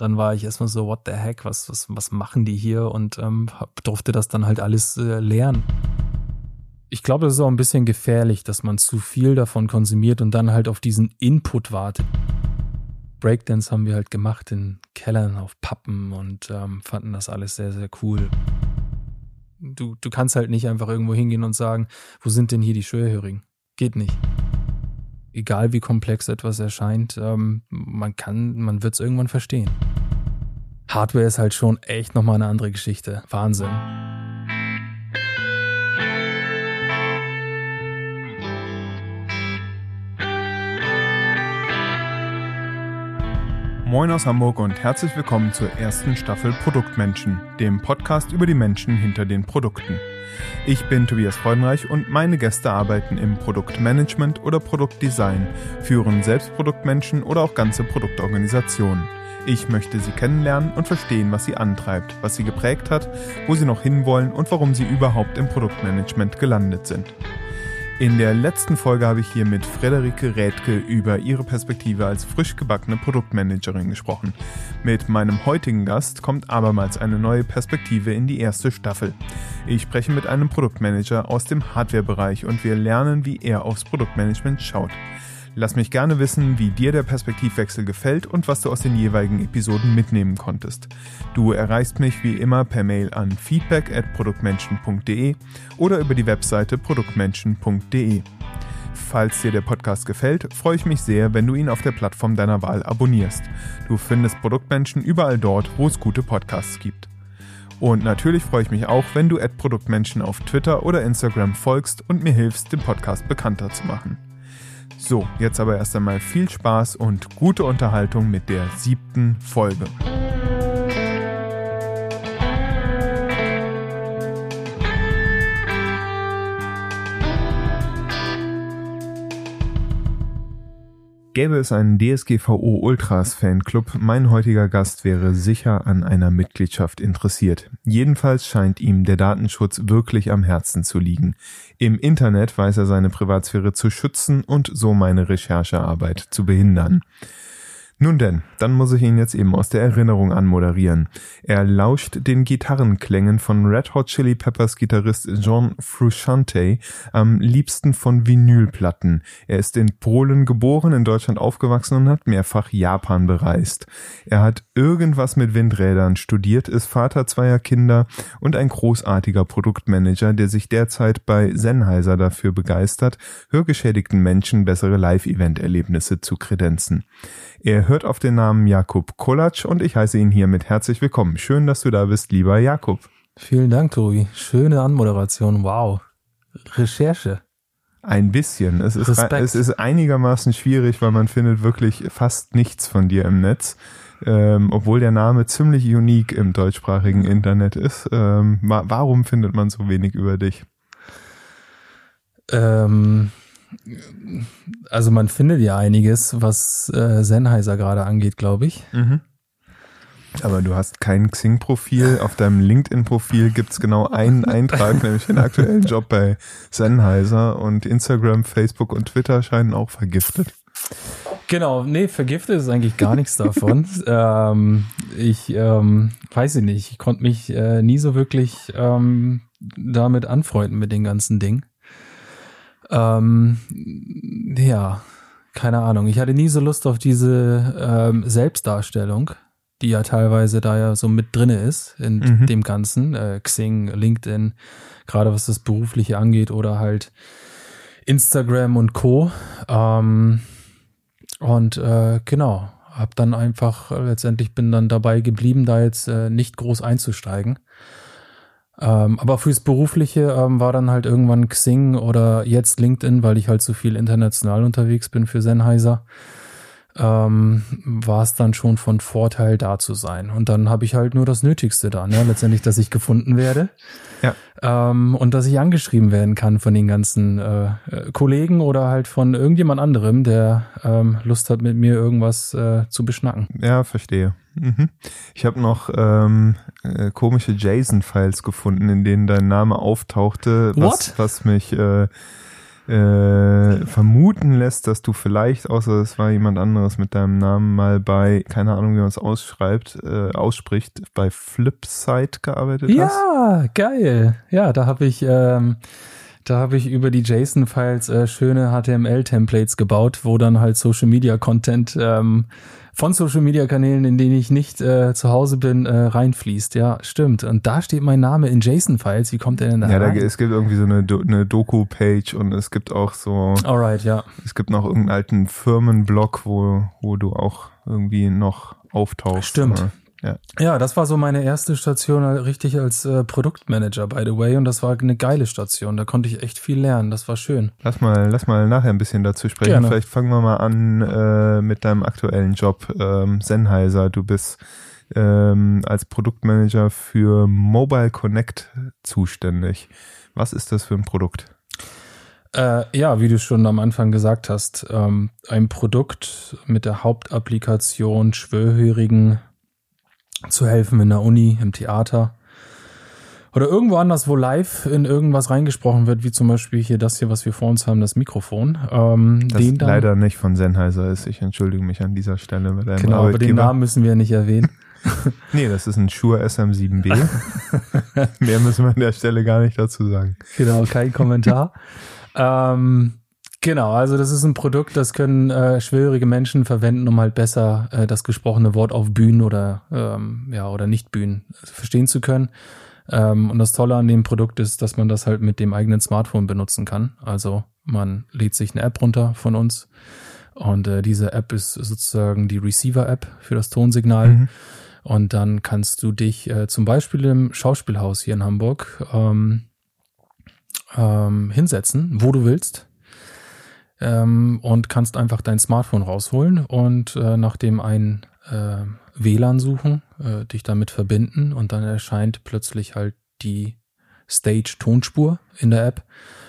dann war ich erstmal so, what the heck, was, was, was machen die hier? Und ähm, durfte das dann halt alles äh, lernen. Ich glaube, das ist auch ein bisschen gefährlich, dass man zu viel davon konsumiert und dann halt auf diesen Input wartet. Breakdance haben wir halt gemacht in Kellern auf Pappen und ähm, fanden das alles sehr, sehr cool. Du, du kannst halt nicht einfach irgendwo hingehen und sagen, wo sind denn hier die Schwerhörigen? Geht nicht egal wie komplex etwas erscheint, ähm, man kann, man wird es irgendwann verstehen. Hardware ist halt schon echt nochmal eine andere Geschichte. Wahnsinn. Moin aus Hamburg und herzlich willkommen zur ersten Staffel Produktmenschen, dem Podcast über die Menschen hinter den Produkten. Ich bin Tobias Freudenreich und meine Gäste arbeiten im Produktmanagement oder Produktdesign, führen Selbstproduktmenschen oder auch ganze Produktorganisationen. Ich möchte sie kennenlernen und verstehen, was sie antreibt, was sie geprägt hat, wo sie noch hinwollen und warum sie überhaupt im Produktmanagement gelandet sind. In der letzten Folge habe ich hier mit Frederike Rädke über ihre Perspektive als frisch gebackene Produktmanagerin gesprochen. Mit meinem heutigen Gast kommt abermals eine neue Perspektive in die erste Staffel. Ich spreche mit einem Produktmanager aus dem Hardware-Bereich und wir lernen, wie er aufs Produktmanagement schaut. Lass mich gerne wissen, wie dir der Perspektivwechsel gefällt und was du aus den jeweiligen Episoden mitnehmen konntest. Du erreichst mich wie immer per Mail an feedback at produktmenschen.de oder über die Webseite produktmenschen.de. Falls dir der Podcast gefällt, freue ich mich sehr, wenn du ihn auf der Plattform deiner Wahl abonnierst. Du findest Produktmenschen überall dort, wo es gute Podcasts gibt. Und natürlich freue ich mich auch, wenn du Produktmenschen auf Twitter oder Instagram folgst und mir hilfst, den Podcast bekannter zu machen. So, jetzt aber erst einmal viel Spaß und gute Unterhaltung mit der siebten Folge. Gäbe es einen DSGVO Ultras Fanclub, mein heutiger Gast wäre sicher an einer Mitgliedschaft interessiert. Jedenfalls scheint ihm der Datenschutz wirklich am Herzen zu liegen. Im Internet weiß er seine Privatsphäre zu schützen und so meine Recherchearbeit zu behindern. Nun denn, dann muss ich ihn jetzt eben aus der Erinnerung anmoderieren. Er lauscht den Gitarrenklängen von Red Hot Chili Peppers Gitarrist John Frusciante am liebsten von Vinylplatten. Er ist in Polen geboren, in Deutschland aufgewachsen und hat mehrfach Japan bereist. Er hat irgendwas mit Windrädern studiert, ist Vater zweier Kinder und ein großartiger Produktmanager, der sich derzeit bei Sennheiser dafür begeistert, hörgeschädigten Menschen bessere Live-Event-Erlebnisse zu kredenzen. Er hört auf den Namen Jakub Kolatsch und ich heiße ihn hiermit herzlich willkommen. Schön, dass du da bist, lieber Jakub. Vielen Dank, Tobi. Schöne Anmoderation. Wow. Recherche. Ein bisschen. Es ist, es ist einigermaßen schwierig, weil man findet wirklich fast nichts von dir im Netz. Ähm, obwohl der Name ziemlich unique im deutschsprachigen Internet ist. Ähm, warum findet man so wenig über dich? Ähm, also man findet ja einiges, was äh, Sennheiser gerade angeht, glaube ich. Mhm. Aber du hast kein Xing-Profil. Auf deinem LinkedIn-Profil gibt's genau einen Eintrag, nämlich den aktuellen Job bei Sennheiser. Und Instagram, Facebook und Twitter scheinen auch vergiftet. Genau, nee, vergiftet ist eigentlich gar nichts davon. ähm, ich ähm, weiß ich nicht, ich konnte mich äh, nie so wirklich ähm, damit anfreunden mit den ganzen Dingen. Ähm, ja, keine Ahnung. Ich hatte nie so Lust auf diese ähm, Selbstdarstellung, die ja teilweise da ja so mit drinne ist in mhm. dem Ganzen. Äh, Xing, LinkedIn, gerade was das Berufliche angeht oder halt Instagram und Co. Ähm, und äh, genau, hab dann einfach letztendlich bin dann dabei geblieben, da jetzt äh, nicht groß einzusteigen. Ähm, aber fürs Berufliche ähm, war dann halt irgendwann Xing oder jetzt LinkedIn, weil ich halt so viel international unterwegs bin für Sennheiser, ähm, war es dann schon von Vorteil da zu sein. Und dann habe ich halt nur das Nötigste da, ne? letztendlich, dass ich gefunden werde. Ja. Ähm, und dass ich angeschrieben werden kann von den ganzen äh, äh, Kollegen oder halt von irgendjemand anderem, der ähm, Lust hat, mit mir irgendwas äh, zu beschnacken. Ja, verstehe. Mhm. Ich habe noch ähm, äh, komische JSON-Files gefunden, in denen dein Name auftauchte, was, was mich äh, äh, vermuten lässt, dass du vielleicht, außer es war jemand anderes mit deinem Namen, mal bei, keine Ahnung, wie man es ausschreibt, äh, ausspricht, bei Flipside gearbeitet ja, hast. Ja, geil. Ja, da habe ich, ähm, da habe ich über die JSON-Files äh, schöne HTML-Templates gebaut, wo dann halt Social Media Content ähm, von Social Media Kanälen, in denen ich nicht äh, zu Hause bin, äh, reinfließt. Ja, stimmt. Und da steht mein Name in JSON-Files. Wie kommt der denn da Ja, da, rein? es gibt irgendwie so eine, Do eine Doku-Page und es gibt auch so, Alright, ja. es gibt noch irgendeinen alten Firmenblog, wo, wo du auch irgendwie noch auftauchst. Stimmt. oder? Ja. Ja, das war so meine erste Station äh, richtig als äh, Produktmanager, by the way. Und das war eine geile Station. Da konnte ich echt viel lernen. Das war schön. Lass mal, lass mal nachher ein bisschen dazu sprechen. Gerne. Vielleicht fangen wir mal an äh, mit deinem aktuellen Job, ähm, Sennheiser. Du bist ähm, als Produktmanager für Mobile Connect zuständig. Was ist das für ein Produkt? Äh, ja, wie du schon am Anfang gesagt hast, ähm, ein Produkt mit der Hauptapplikation Schwörhörigen zu helfen in der Uni, im Theater oder irgendwo anders, wo live in irgendwas reingesprochen wird, wie zum Beispiel hier das hier, was wir vor uns haben, das Mikrofon. Ähm, Das den dann, leider nicht von Sennheiser ist. Ich entschuldige mich an dieser Stelle bei deinem genau, aber den. Namen müssen wir nicht erwähnen. Nee, das ist ein Shure SM7B. Mehr müssen wir an der Stelle gar nicht dazu sagen. Genau, kein Kommentar. ähm, genau, also das ist ein Produkt, das können äh, schwierige Menschen verwenden, um halt besser äh, das gesprochene Wort auf Bühnen oder ähm, ja oder nicht Bühnen verstehen zu können. Ähm, und das Tolle an dem Produkt ist, dass man das halt mit dem eigenen Smartphone benutzen kann. Also man lädt sich eine App runter von uns und äh, diese App ist sozusagen die Receiver-App für das Tonsignal. Mhm. Und dann kannst du dich äh, zum Beispiel im Schauspielhaus hier in Hamburg ähm, ähm, hinsetzen, wo du willst. Ähm, und kannst einfach dein Smartphone rausholen und äh, nach dem ein äh, WLAN suchen, äh, dich damit verbinden und dann erscheint plötzlich halt die Stage-Tonspur in der App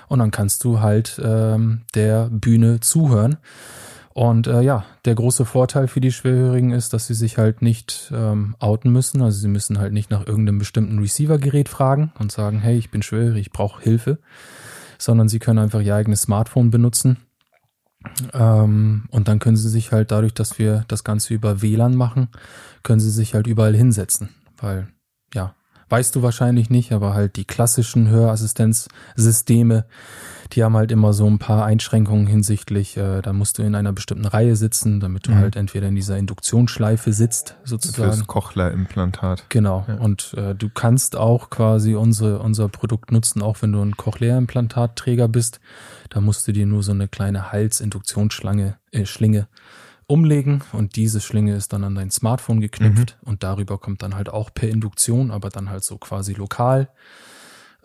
und dann kannst du halt ähm, der Bühne zuhören. Und äh, ja, der große Vorteil für die Schwerhörigen ist, dass sie sich halt nicht ähm, outen müssen. Also sie müssen halt nicht nach irgendeinem bestimmten Receiver-Gerät fragen und sagen, hey, ich bin schwerhörig, ich brauche Hilfe, sondern sie können einfach ihr eigenes Smartphone benutzen. Ähm, und dann können sie sich halt dadurch, dass wir das Ganze über WLAN machen, können sie sich halt überall hinsetzen. Weil, ja, weißt du wahrscheinlich nicht, aber halt die klassischen Hörassistenzsysteme, die haben halt immer so ein paar Einschränkungen hinsichtlich, äh, da musst du in einer bestimmten Reihe sitzen, damit du Mhm. halt entweder in dieser Induktionsschleife sitzt, sozusagen. Fürs Kochler-Implantat. Genau. Ja. Und äh, du kannst auch quasi unsere, unser Produkt nutzen, auch wenn du ein Cochlea-Implantatträger bist. Da musst du dir nur so eine kleine Hals-Induktionsschlange, äh, Schlinge umlegen und diese Schlinge ist dann an dein Smartphone geknüpft und darüber kommt dann halt auch per Induktion, aber dann halt so quasi lokal,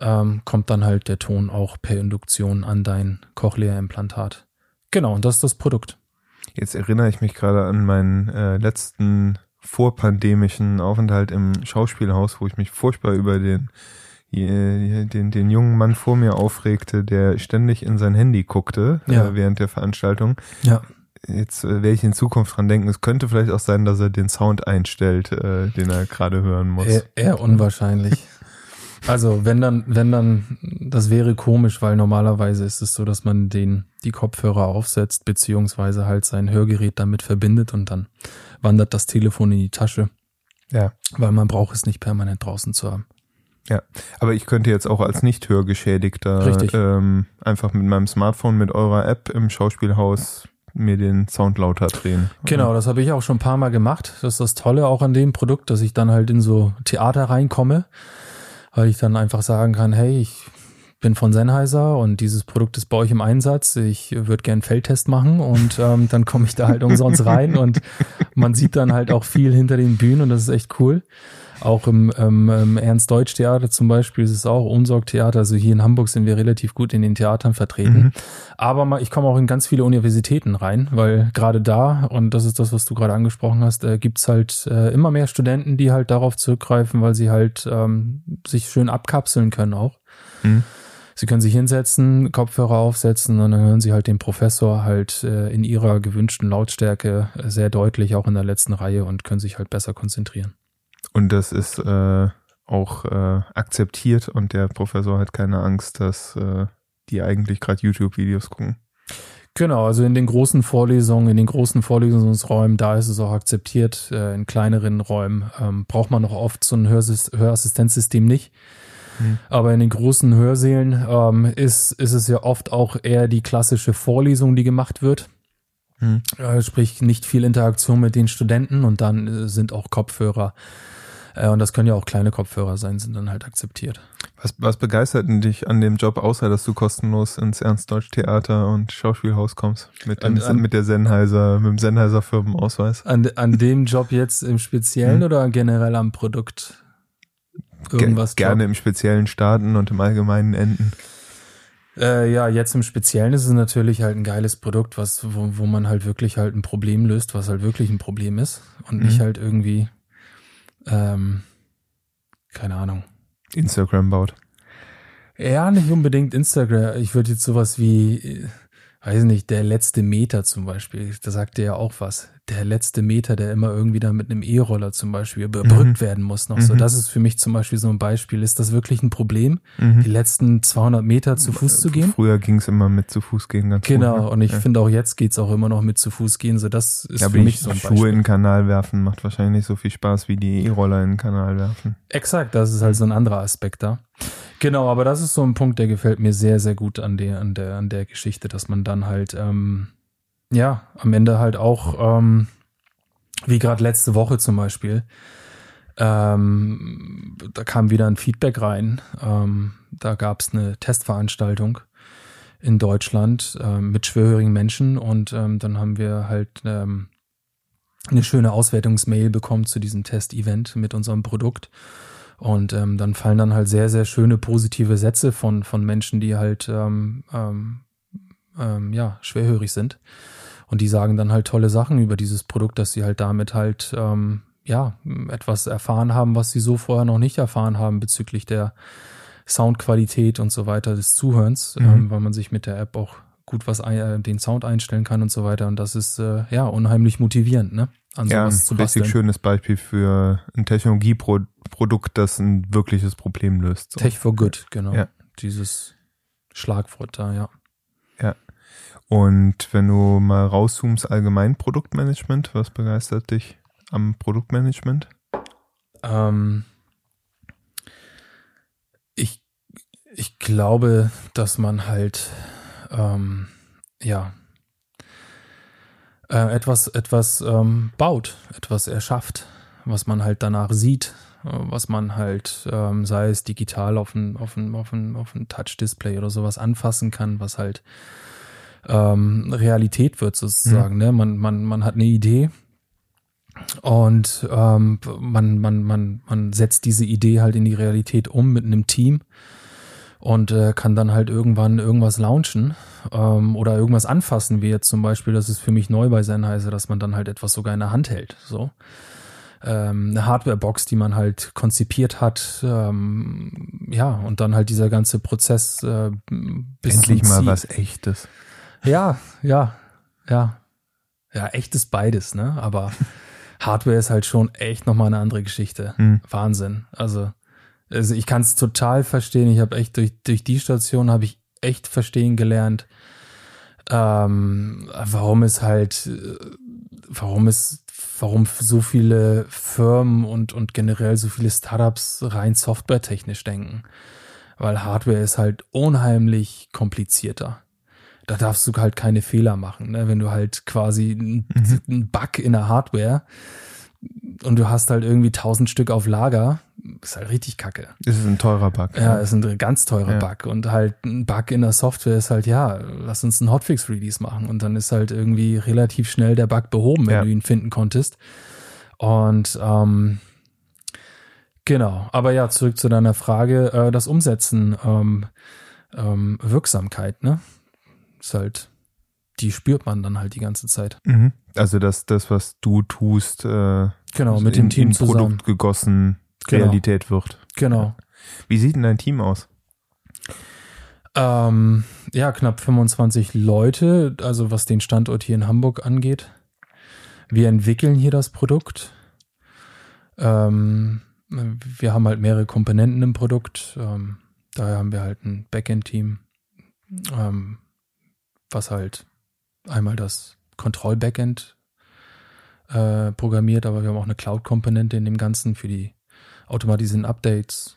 ähm, kommt dann halt der Ton auch per Induktion an dein Cochlea-Implantat. Genau, und das ist das Produkt. Jetzt erinnere ich mich gerade an meinen äh, letzten vorpandemischen Aufenthalt im Schauspielhaus, wo ich mich furchtbar über den, den, den jungen Mann vor mir aufregte, der ständig in sein Handy guckte Ja. äh, während der Veranstaltung. Ja. Jetzt äh, werde ich in Zukunft dran denken, es könnte vielleicht auch sein, dass er den Sound einstellt, äh, den er gerade hören muss. Eher, eher unwahrscheinlich. Also wenn dann, wenn dann, das wäre komisch, weil normalerweise ist es so, dass man den, die Kopfhörer aufsetzt, beziehungsweise halt sein Hörgerät damit verbindet und dann wandert das Telefon in die Tasche, Ja. weil man braucht es nicht permanent draußen zu haben. Aber ich könnte jetzt auch als Nicht-Hörgeschädigter Richtig. ähm, einfach mit meinem Smartphone, mit eurer App im Schauspielhaus mir den Sound lauter drehen. Genau, das habe ich auch schon ein paar Mal gemacht. Das ist das Tolle auch an dem Produkt, dass ich dann halt in so Theater reinkomme, weil ich dann einfach sagen kann, hey, ich bin von Sennheiser und dieses Produkt ist bei euch im Einsatz. Ich würde gern einen Feldtest machen und ähm, dann komme ich da halt umsonst rein und man sieht dann halt auch viel hinter den Bühnen und das ist echt cool. Auch im, ähm, im Ernst-Deutsch-Theater zum Beispiel ist es auch Umsorgtheater. Also hier in Hamburg sind wir relativ gut in den Theatern vertreten. Mhm. Aber mal, ich komme auch in ganz viele Universitäten rein, weil gerade da, und das ist das, was du gerade angesprochen hast, äh, gibt's halt äh, immer mehr Studenten, die halt darauf zurückgreifen, weil sie halt ähm, sich schön abkapseln können auch. Mhm. Sie können sich hinsetzen, Kopfhörer aufsetzen und dann hören sie halt den Professor halt äh, in ihrer gewünschten Lautstärke äh, sehr deutlich, auch in der letzten Reihe und können sich halt besser konzentrieren. Und das ist äh, auch äh, akzeptiert und der Professor hat keine Angst, dass äh, die eigentlich gerade YouTube-Videos gucken. Genau, also in den großen Vorlesungen, in den großen Vorlesungsräumen, da ist es auch akzeptiert. Äh, in kleineren Räumen ähm, braucht man noch oft so ein Hörassistenzsystem nicht. Mhm. Aber in den großen Hörsälen ähm, ist, ist es ja oft auch eher die klassische Vorlesung, die gemacht wird. Mhm. Sprich, nicht viel Interaktion mit den Studenten und dann äh, sind auch Kopfhörer äh, und das können ja auch kleine Kopfhörer sein, sind dann halt akzeptiert. Was, was begeistert denn dich an dem Job, außer dass du kostenlos ins Ernst-Deutsch-Theater und Schauspielhaus kommst? Mit, dem, an, an, mit der Sennheiser, mit dem Sennheiser Firmenausweis? An, an dem Job jetzt im Speziellen hm. oder generell am Produkt? Irgendwas Ge gerne im Speziellen starten und im Allgemeinen enden. Äh, ja, jetzt im Speziellen ist es natürlich halt ein geiles Produkt, was, wo, wo man halt wirklich halt ein Problem löst, was halt wirklich ein Problem ist und mhm. nicht halt irgendwie ähm, keine Ahnung. Instagram baut. Ja, nicht unbedingt Instagram. Ich würde jetzt sowas wie, weiß nicht, der letzte Meter zum Beispiel, da sagt er ja auch was der letzte Meter, der immer irgendwie dann mit einem E-Roller zum Beispiel überbrückt mhm. werden muss noch mhm. so. Das ist für mich zum Beispiel so ein Beispiel. Ist das wirklich ein Problem, mhm. die letzten 200 Meter zu Fuß zu gehen? Früher ging es immer mit zu Fuß gehen ganz Genau, gut, ne? und ich ja. finde auch jetzt geht's auch immer noch mit zu Fuß gehen. So, das ist ja, für mich so ein Beispiel. Schuhe in den Kanal werfen macht wahrscheinlich nicht so viel Spaß wie die E-Roller in den Kanal werfen. Exakt, das ist halt so ein anderer Aspekt da. Genau, aber das ist so ein Punkt, der gefällt mir sehr, sehr gut an der, an der, an der Geschichte, dass man dann halt, ähm, ja, am Ende halt auch, ähm, wie gerade letzte Woche zum Beispiel, ähm, da kam wieder ein Feedback rein. Ähm, da gab es eine Testveranstaltung in Deutschland ähm, mit schwerhörigen Menschen und ähm, dann haben wir halt ähm, eine schöne Auswertungsmail bekommen zu diesem Test-Event mit unserem Produkt. Und ähm, dann fallen dann halt sehr, sehr schöne positive Sätze von, von Menschen, die halt ähm, ähm, ähm, ja, schwerhörig sind. Und die sagen dann halt tolle Sachen über dieses Produkt, dass sie halt damit halt ähm, ja etwas erfahren haben, was sie so vorher noch nicht erfahren haben bezüglich der Soundqualität und so weiter des Zuhörens, mhm. ähm, weil man sich mit der App auch gut was ein, äh, den Sound einstellen kann und so weiter. Und das ist äh, ja unheimlich motivierend, ne? An ja, ein richtig schönes Beispiel für ein Technologieprodukt, das ein wirkliches Problem löst. So. Tech for Good, genau. Ja. Dieses Schlagwort da. Ja. Und wenn du mal rauszoomst, allgemein Produktmanagement, was begeistert dich am Produktmanagement? Ähm, ich, ich glaube, dass man halt, ähm, ja, äh, etwas, etwas ähm, baut, etwas erschafft, was man halt danach sieht, äh, was man halt, ähm, sei es digital auf ein, auf ein, auf ein, auf ein Touch-Display oder sowas anfassen kann, was halt ähm, Realität wird sozusagen. Mhm. Ne? Man, man, man hat eine Idee und ähm, man, man, man, man setzt diese Idee halt in die Realität um mit einem Team und äh, kann dann halt irgendwann irgendwas launchen ähm, oder irgendwas anfassen, wie jetzt zum Beispiel, das ist für mich neu bei Sennheiser, dass man dann halt etwas sogar in der Hand hält. So ähm, eine Hardware-Box, die man halt konzipiert hat, ähm, ja, und dann halt dieser ganze Prozess äh, bis Endlich mal was echtes. Ja, ja, ja. Ja, echt ist beides, ne? Aber Hardware ist halt schon echt nochmal eine andere Geschichte. Hm. Wahnsinn. Also, also ich kann es total verstehen. Ich habe echt durch, durch die Station habe ich echt verstehen gelernt, ähm, warum es halt, warum es, warum so viele Firmen und, und generell so viele Startups rein softwaretechnisch denken. Weil Hardware ist halt unheimlich komplizierter da darfst du halt keine Fehler machen. Ne? Wenn du halt quasi einen mhm. Bug in der Hardware und du hast halt irgendwie tausend Stück auf Lager, ist halt richtig kacke. Ist ein teurer Bug. Ja, ja. ist ein ganz teurer ja. Bug. Und halt ein Bug in der Software ist halt, ja, lass uns einen Hotfix-Release machen. Und dann ist halt irgendwie relativ schnell der Bug behoben, wenn ja. du ihn finden konntest. Und ähm, genau, aber ja, zurück zu deiner Frage, äh, das Umsetzen, ähm, ähm, Wirksamkeit, ne? Ist halt, die spürt man dann halt die ganze Zeit. Mhm. Also dass das, was du tust, äh, genau, mit dem Team zusammen. Produkt gegossen genau. Realität wird. Genau. Wie sieht denn dein Team aus? Ähm, ja, knapp 25 Leute, also was den Standort hier in Hamburg angeht. Wir entwickeln hier das Produkt. Ähm, wir haben halt mehrere Komponenten im Produkt. Ähm, daher haben wir halt ein Backend-Team, ähm, was halt einmal das Kontroll-Backend äh, programmiert, aber wir haben auch eine Cloud-Komponente in dem Ganzen für die automatisierten Updates,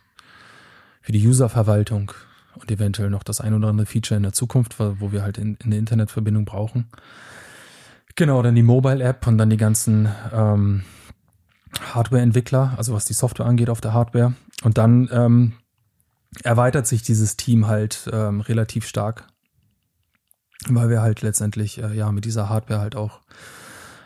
für die User-Verwaltung und eventuell noch das ein oder andere Feature in der Zukunft, wo wir halt in, in eine Internetverbindung brauchen. Genau, dann die Mobile-App und dann die ganzen ähm, Hardware-Entwickler, also was die Software angeht auf der Hardware. Und dann ähm, erweitert sich dieses Team halt ähm, relativ stark, weil wir halt letztendlich äh, ja mit dieser Hardware halt auch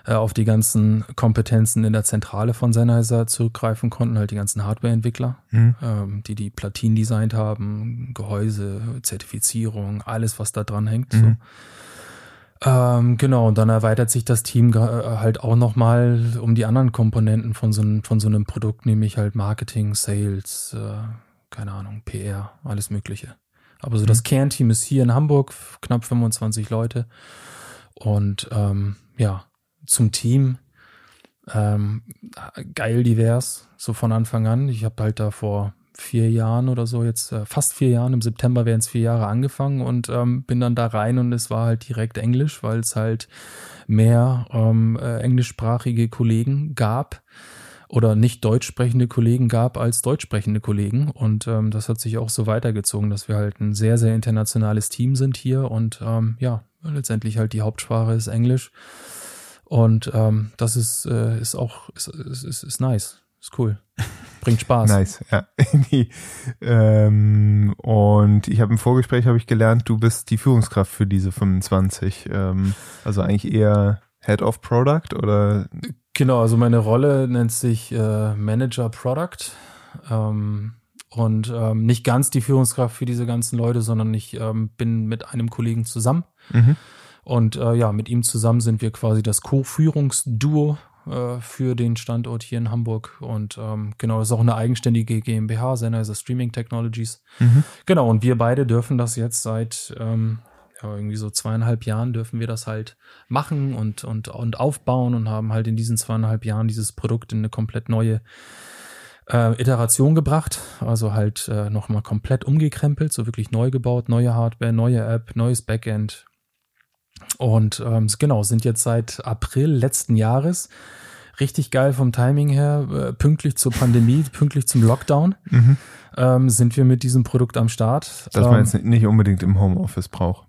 äh, auf die ganzen Kompetenzen in der Zentrale von Sennheiser zurückgreifen konnten, halt die ganzen Hardware-Entwickler, mhm. ähm, die die Platinen designt haben, Gehäuse, Zertifizierung, alles, was da dran hängt. Mhm. So. Ähm, genau, und dann erweitert sich das Team äh, halt auch nochmal um die anderen Komponenten von so, von so einem Produkt, nämlich halt Marketing, Sales, äh, keine Ahnung, PR, alles Mögliche. Aber so mhm. das Kernteam ist hier in Hamburg, knapp 25 Leute. Und ähm, ja, zum Team ähm, geil divers, so von Anfang an. Ich habe halt da vor vier Jahren oder so, jetzt äh, fast vier Jahren, im September wären es vier Jahre angefangen und ähm, bin dann da rein und es war halt direkt Englisch, weil es halt mehr ähm, äh, englischsprachige Kollegen gab oder nicht deutsch sprechende Kollegen gab als deutsch sprechende Kollegen. Und ähm, das hat sich auch so weitergezogen, dass wir halt ein sehr, sehr internationales Team sind hier und ähm, ja, letztendlich halt die Hauptsprache ist Englisch. Und ähm, das ist, äh, ist auch, ist, ist, ist nice. Ist cool. Bringt Spaß. nice, ja. ähm, und ich habe im Vorgespräch habe ich gelernt, du bist die Führungskraft für diese 25. Ähm, also eigentlich eher Head of Product oder? Genau, also meine Rolle nennt sich äh, Manager Product. Ähm, und ähm, nicht ganz die Führungskraft für diese ganzen Leute, sondern ich ähm, bin mit einem Kollegen zusammen. Mhm. Und äh, ja, mit ihm zusammen sind wir quasi das Co-Führungsduo äh, für den Standort hier in Hamburg. Und ähm, genau, das ist auch eine eigenständige GmbH, Sennheiser Streaming Technologies. Mhm. Genau, und wir beide dürfen das jetzt seit ähm, ja, irgendwie so zweieinhalb Jahren dürfen wir das halt machen und, und, und aufbauen und haben halt in diesen zweieinhalb Jahren dieses Produkt in eine komplett neue äh, Iteration gebracht, also halt äh, nochmal komplett umgekrempelt, so wirklich neu gebaut, neue Hardware, neue App, neues Backend, und ähm, genau, sind jetzt seit April letzten Jahres richtig geil vom Timing her, äh, pünktlich zur Pandemie, pünktlich zum Lockdown, mhm. ähm, sind wir mit diesem Produkt am Start. Dass man ähm, jetzt nicht unbedingt im Homeoffice braucht.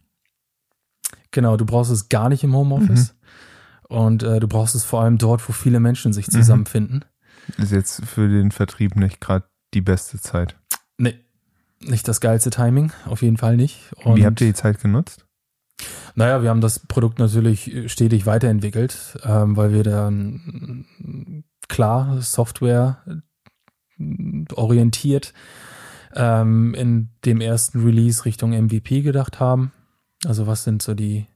Genau, du brauchst es gar nicht im Homeoffice. Mhm. Und äh, du brauchst es vor allem dort, wo viele Menschen sich mhm. zusammenfinden. Ist jetzt für den Vertrieb nicht gerade die beste Zeit. Nee, nicht das geilste Timing, auf jeden Fall nicht. Und Wie habt ihr die Zeit genutzt? Naja, wir haben das Produkt natürlich stetig weiterentwickelt, ähm, weil wir dann klar Software orientiert ähm, in dem ersten Release Richtung MVP gedacht haben. Also was sind so die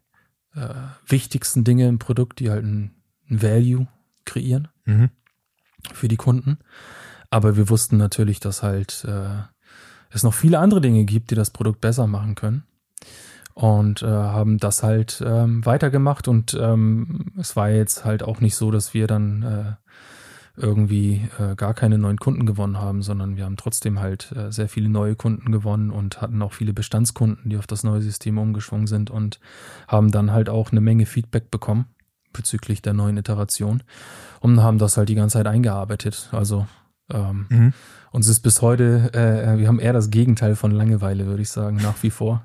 äh, wichtigsten Dinge im Produkt, die halt ein, ein Value kreieren mhm. für die Kunden. Aber wir wussten natürlich, dass halt äh, es noch viele andere Dinge gibt, die das Produkt besser machen können und äh, haben das halt ähm, weitergemacht und ähm, es war jetzt halt auch nicht so, dass wir dann äh, irgendwie äh, gar keine neuen Kunden gewonnen haben, sondern wir haben trotzdem halt äh, sehr viele neue Kunden gewonnen und hatten auch viele Bestandskunden, die auf das neue System umgeschwungen sind und haben dann halt auch eine Menge Feedback bekommen bezüglich der neuen Iteration und haben das halt die ganze Zeit eingearbeitet. Also ähm, mhm. uns ist bis heute, äh, wir haben eher das Gegenteil von Langeweile, würde ich sagen, nach wie vor.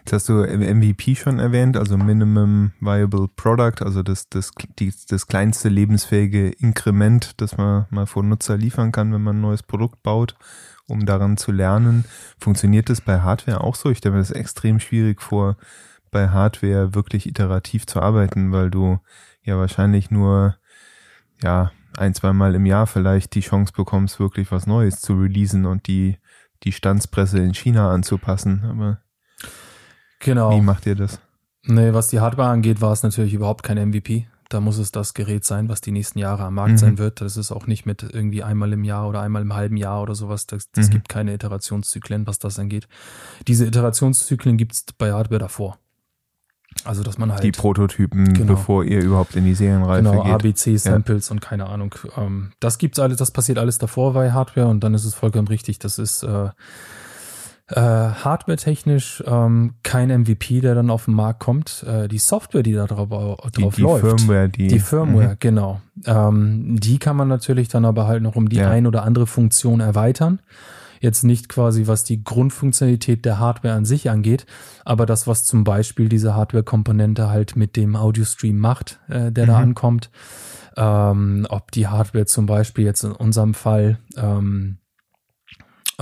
Jetzt hast du MVP schon erwähnt, also Minimum Viable Product, also das, das, die, das kleinste lebensfähige Inkrement, das man mal vor Nutzer liefern kann, wenn man ein neues Produkt baut, um daran zu lernen. Funktioniert das bei Hardware auch so? Ich stelle mir das extrem schwierig vor, bei Hardware wirklich iterativ zu arbeiten, weil du ja wahrscheinlich nur, ja, ein, zwei Mal im Jahr vielleicht die Chance bekommst, wirklich was Neues zu releasen und die, die Standspresse in China anzupassen. Aber Genau. Wie macht ihr das? Nee, was die Hardware angeht, war es natürlich überhaupt kein MVP. Da muss es das Gerät sein, was die nächsten Jahre am Markt mhm. sein wird. Das ist auch nicht mit irgendwie einmal im Jahr oder einmal im halben Jahr oder sowas. Das, das mhm. gibt keine Iterationszyklen, was das angeht. Diese Iterationszyklen gibt's bei Hardware davor. Also, dass man halt. Die Prototypen, genau, bevor ihr überhaupt in die Serienreife genau, geht. ABC-Samples ja. und keine Ahnung. Ähm, das gibt's alles, das passiert alles davor bei Hardware und dann ist es vollkommen richtig. Das ist, äh, Äh, Hardware-technisch ähm, kein MVP, der dann auf den Markt kommt. Äh, die Software, die da drauf, drauf Die, die läuft. Firmware, die. Die Firmware, genau. Ähm, die kann man natürlich dann aber halt noch um die Ja. ein oder andere Funktion erweitern. Jetzt nicht quasi, was die Grundfunktionalität der Hardware an sich angeht, aber das, was zum Beispiel diese Hardware-Komponente halt mit dem Audio-Stream macht, äh, der da Mhm. ankommt. Ähm, ob die Hardware zum Beispiel jetzt in unserem Fall, ähm,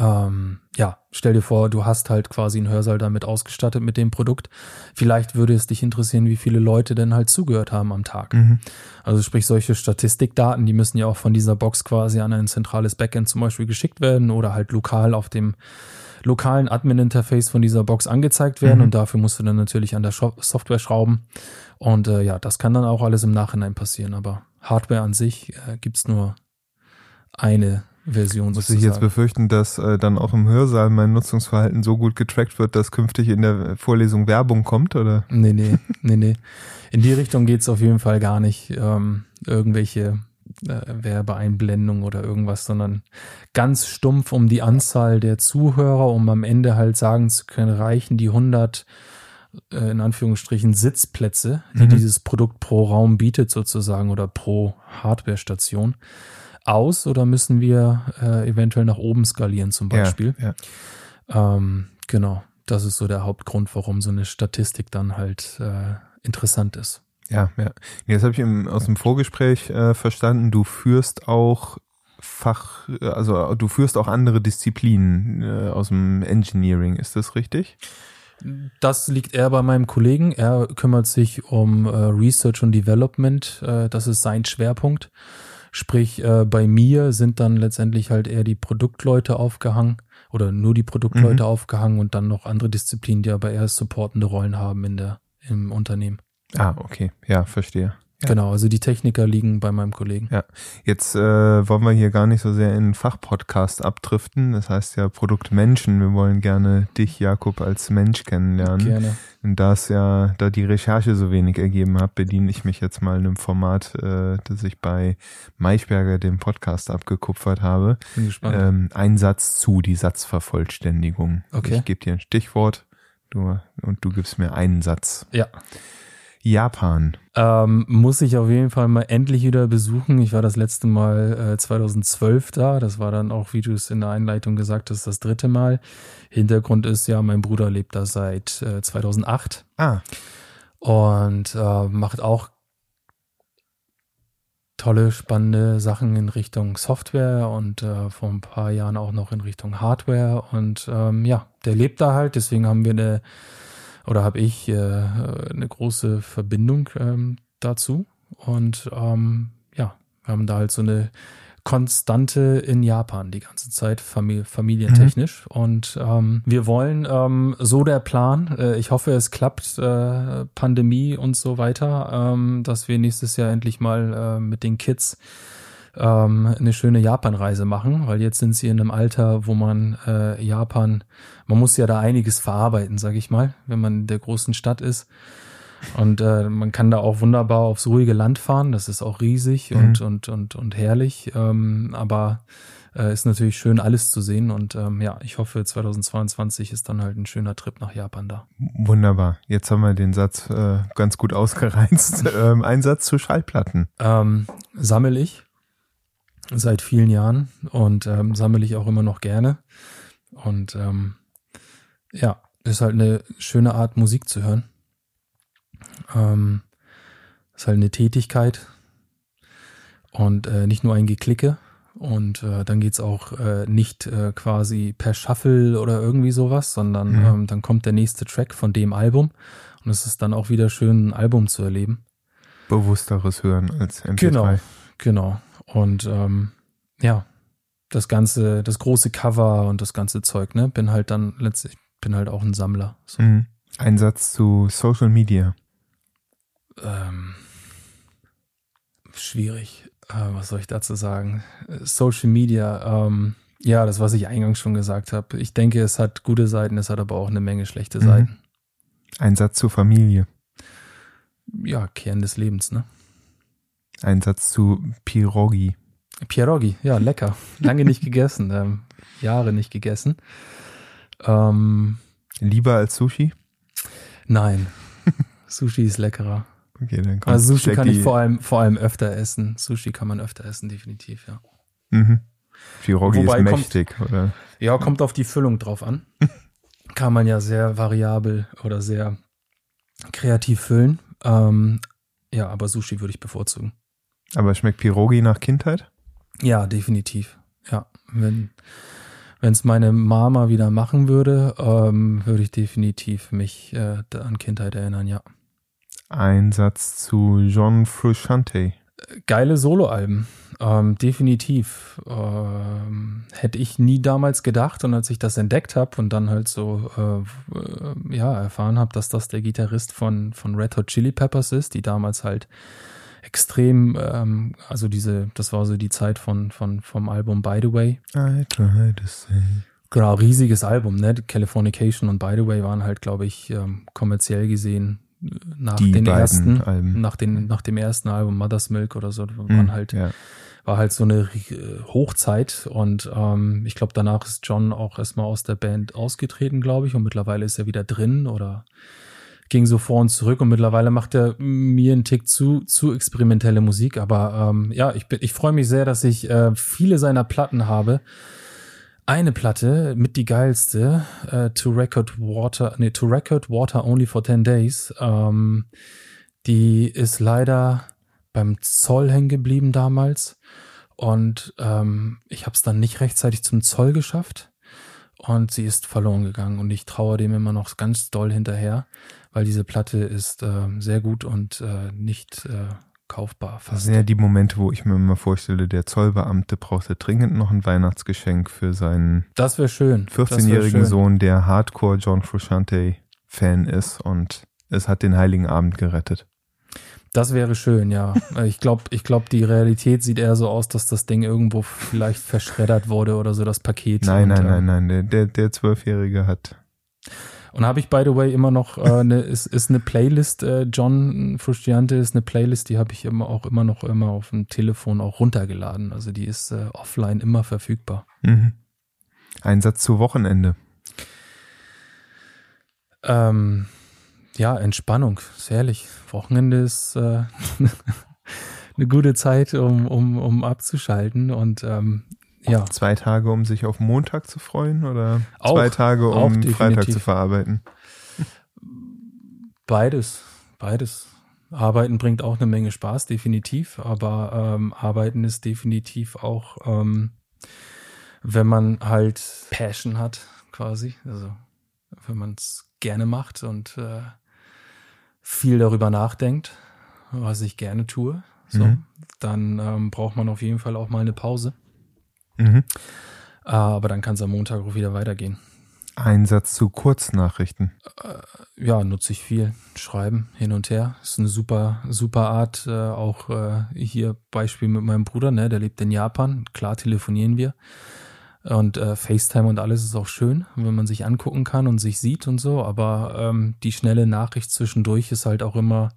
ähm, ja, stell dir vor, du hast halt quasi einen Hörsaal damit ausgestattet mit dem Produkt. Vielleicht würde es dich interessieren, wie viele Leute denn halt zugehört haben am Tag. Mhm. Also sprich, solche Statistikdaten, die müssen ja auch von dieser Box quasi an ein zentrales Backend zum Beispiel geschickt werden oder halt lokal auf dem lokalen Admin-Interface von dieser Box angezeigt werden Mhm. und dafür musst du dann natürlich an der Software schrauben. Und äh, ja, das kann dann auch alles im Nachhinein passieren, aber Hardware an sich äh, gibt's nur eine Version Muss ich jetzt befürchten, dass äh, dann auch im Hörsaal mein Nutzungsverhalten so gut getrackt wird, dass künftig in der Vorlesung Werbung kommt, oder? Nee, nee, nee, nee. In die Richtung geht's auf jeden Fall gar nicht. Ähm, irgendwelche äh, Werbeeinblendungen oder irgendwas, sondern ganz stumpf um die Anzahl der Zuhörer, um am Ende halt sagen zu können, reichen die 100 äh, in Anführungsstrichen Sitzplätze, die Mhm. dieses Produkt pro Raum bietet sozusagen oder pro Hardware-Station aus oder müssen wir äh, eventuell nach oben skalieren zum Beispiel? Ja, ja. Ähm, genau, das ist so der Hauptgrund, warum so eine Statistik dann halt äh, interessant ist. Ja, ja. Jetzt habe ich im, aus dem Vorgespräch äh, verstanden, du führst auch Fach, also du führst auch andere Disziplinen äh, aus dem Engineering, ist das richtig? Das liegt eher bei meinem Kollegen. Er kümmert sich um äh, Research und Development. Äh, das ist sein Schwerpunkt. Sprich, äh, bei mir sind dann letztendlich halt eher die Produktleute aufgehangen oder nur die Produktleute Mhm. aufgehangen und dann noch andere Disziplinen, die aber eher supportende Rollen haben in der, im Unternehmen. Ah, okay, ja, verstehe. Ja. Genau, also die Techniker liegen bei meinem Kollegen. Jetzt äh, wollen wir hier gar nicht so sehr in Fachpodcast abdriften. Das heißt ja Produktmenschen. Wir wollen gerne dich, Jakob, als Mensch kennenlernen. Gerne. Und da es ja, da die Recherche so wenig ergeben hat, bediene ich mich jetzt mal in einem Format, äh, das ich bei Maichberger, dem Podcast, abgekupfert habe. Bin gespannt. Ähm, ein Satz zu, die Satzvervollständigung. Okay. Ich gebe dir ein Stichwort du, und du gibst mir einen Satz. ja. Japan. Ähm, muss ich auf jeden Fall mal endlich wieder besuchen. Ich war das letzte Mal äh, 2012 da. Das war dann auch, wie du es in der Einleitung gesagt hast, das dritte Mal. Hintergrund ist ja, mein Bruder lebt da seit äh, 2008 Ah, und äh, macht auch tolle, spannende Sachen in Richtung Software und äh, vor ein paar Jahren auch noch in Richtung Hardware. Und ähm, ja, der lebt da halt. Deswegen haben wir eine oder habe ich äh, eine große Verbindung ähm, dazu. Und ähm, ja, wir haben da halt so eine Konstante in Japan die ganze Zeit, famili familientechnisch. Und ähm, wir wollen, ähm, so der Plan, äh, ich hoffe, es klappt, äh, Pandemie und so weiter, ähm, dass wir nächstes Jahr endlich mal äh, mit den Kids ähm, eine schöne Japanreise machen, weil jetzt sind sie in einem Alter, wo man äh, Japan, man muss ja da einiges verarbeiten, sag ich mal, wenn man in der großen Stadt ist. Und äh, man kann da auch wunderbar aufs ruhige Land fahren, das ist auch riesig Mhm. und, und, und, und herrlich. Ähm, aber äh, ist natürlich schön, alles zu sehen. Und ähm, ja, ich hoffe, 2022 ist dann halt ein schöner Trip nach Japan da. wunderbar. Jetzt haben wir den Satz äh, ganz gut ausgereizt. ähm, ein Satz zu Schallplatten. Ähm, sammel ich seit vielen Jahren und ähm, sammle ich auch immer noch gerne. Und ähm, ja, ist halt eine schöne Art, Musik zu hören. Ähm, ist halt eine Tätigkeit und äh, nicht nur ein Geklicke. Und äh, dann geht's auch äh, nicht äh, quasi per Shuffle oder irgendwie sowas, sondern Mhm. ähm, dann kommt der nächste Track von dem Album. Und es ist dann auch wieder schön, ein Album zu erleben. Bewussteres Hören als MP3. Genau. Genau. Und ähm, ja, das ganze, das große Cover und das ganze Zeug, ne? Bin halt dann letztlich, bin halt auch ein Sammler. So. Mhm. Ein Satz zu Social Media. Ähm, schwierig. Äh, was soll ich dazu sagen? Social Media, ähm, ja, das, was ich eingangs schon gesagt habe. Ich denke, es hat gute Seiten, es hat aber auch eine Menge schlechte Mhm. Seiten. Ein Satz zu Familie. Ja, Kern des Lebens, ne? Ein Satz zu Pirogi. Pierogi, ja, lecker. Lange nicht gegessen, ähm, Jahre nicht gegessen. Ähm, Lieber als Sushi? nein. Sushi ist leckerer. Okay, dann kommt Also Sushi kann ich vor allem, vor allem öfter essen. Sushi kann man öfter essen, definitiv, ja. Mhm. Pierogi Wobei ist kommt- mächtig, oder? Ja, kommt auf die Füllung drauf an. Kann man ja sehr variabel oder sehr kreativ füllen. Ähm, ja, aber Sushi würde ich bevorzugen. Aber schmeckt Pierogi nach Kindheit? Ja, definitiv. Ja, wenn wenn es meine Mama wieder machen würde, ähm, würde ich definitiv mich äh, an Kindheit erinnern. Ja, Ein Satz zu John Frusciante. geile Soloalben, ähm, definitiv. Ähm, hätte ich nie damals gedacht und als ich das entdeckt habe und dann halt so äh, äh, ja erfahren habe, dass das der Gitarrist von von Red Hot Chili Peppers ist, die damals halt extrem, ähm, also diese, das war so die Zeit von von vom Album By the Way. I try to say. Genau, riesiges Album, ne? Californication und By the Way waren halt, glaube ich, ähm, kommerziell gesehen äh, nach Die den ersten, Alben. nach den, nach dem ersten Album Mother's Milk oder so, waren Mhm, halt, ja. war halt so eine äh, Hochzeit und ähm, ich glaube, danach ist John auch erstmal aus der Band ausgetreten, glaube ich, und mittlerweile ist er wieder drin oder ging so vor und zurück und mittlerweile macht er mir einen Tick zu zu experimentelle Musik, aber ähm, ja, ich bin ich freue mich sehr, dass ich äh, viele seiner Platten habe. Eine Platte mit die geilste, äh, To Record Water, nee, To Record Water Only for 10 Days. Ähm, die ist leider beim Zoll hängen geblieben damals und ähm, ich habe es dann nicht rechtzeitig zum Zoll geschafft und sie ist verloren gegangen und ich traue dem immer noch ganz doll hinterher, weil diese Platte ist äh, sehr gut und äh, nicht äh, kaufbar Das fast. sind ja die Momente, wo ich mir immer vorstelle, der Zollbeamte brauchte dringend noch ein Weihnachtsgeschenk für seinen Das wäre schön. Das wär 14-jährigen schön. Sohn, der Hardcore John Frusciante-Fan ist und es hat den Heiligen Abend gerettet. Das wäre schön, ja. Ich glaube, ich glaub, die Realität sieht eher so aus, dass das Ding irgendwo vielleicht verschreddert wurde oder so, das Paket. Nein, nein, äh, nein, nein, der Zwölfjährige hat. Und habe ich, by the way, immer noch äh, eine, ist, ist eine Playlist, äh, John Frusciante ist eine Playlist, die habe ich immer auch immer noch immer auf dem Telefon auch runtergeladen. Also die ist äh, offline immer verfügbar. Mhm. Ein Satz zu Wochenende. Ähm, ja, Entspannung, ist herrlich. Wochenende ist äh, eine gute Zeit, um, um, um abzuschalten und ähm, ja, Zwei Tage, um sich auf Montag zu freuen oder Auch, zwei Tage, um Freitag zu verarbeiten? Beides, beides. Arbeiten bringt auch eine Menge Spaß, definitiv, aber ähm, Arbeiten ist definitiv auch, ähm, wenn man halt Passion hat, quasi, also wenn man es gerne macht und äh, viel darüber nachdenkt, was ich gerne tue, so, Mhm. dann ähm, braucht man auf jeden Fall auch mal eine Pause. Mhm. Äh, aber dann kann es am Montag auch wieder weitergehen. Ein Satz zu Kurznachrichten. ja, nutze ich viel. Schreiben hin und her. Ist eine super, super Art. Äh, auch äh, hier Beispiel mit meinem Bruder, ne, der lebt in Japan. Klar telefonieren wir. Und äh, FaceTime und alles ist auch schön, wenn man sich angucken kann und sich sieht und so. Aber ähm, die schnelle Nachricht zwischendurch ist halt auch immer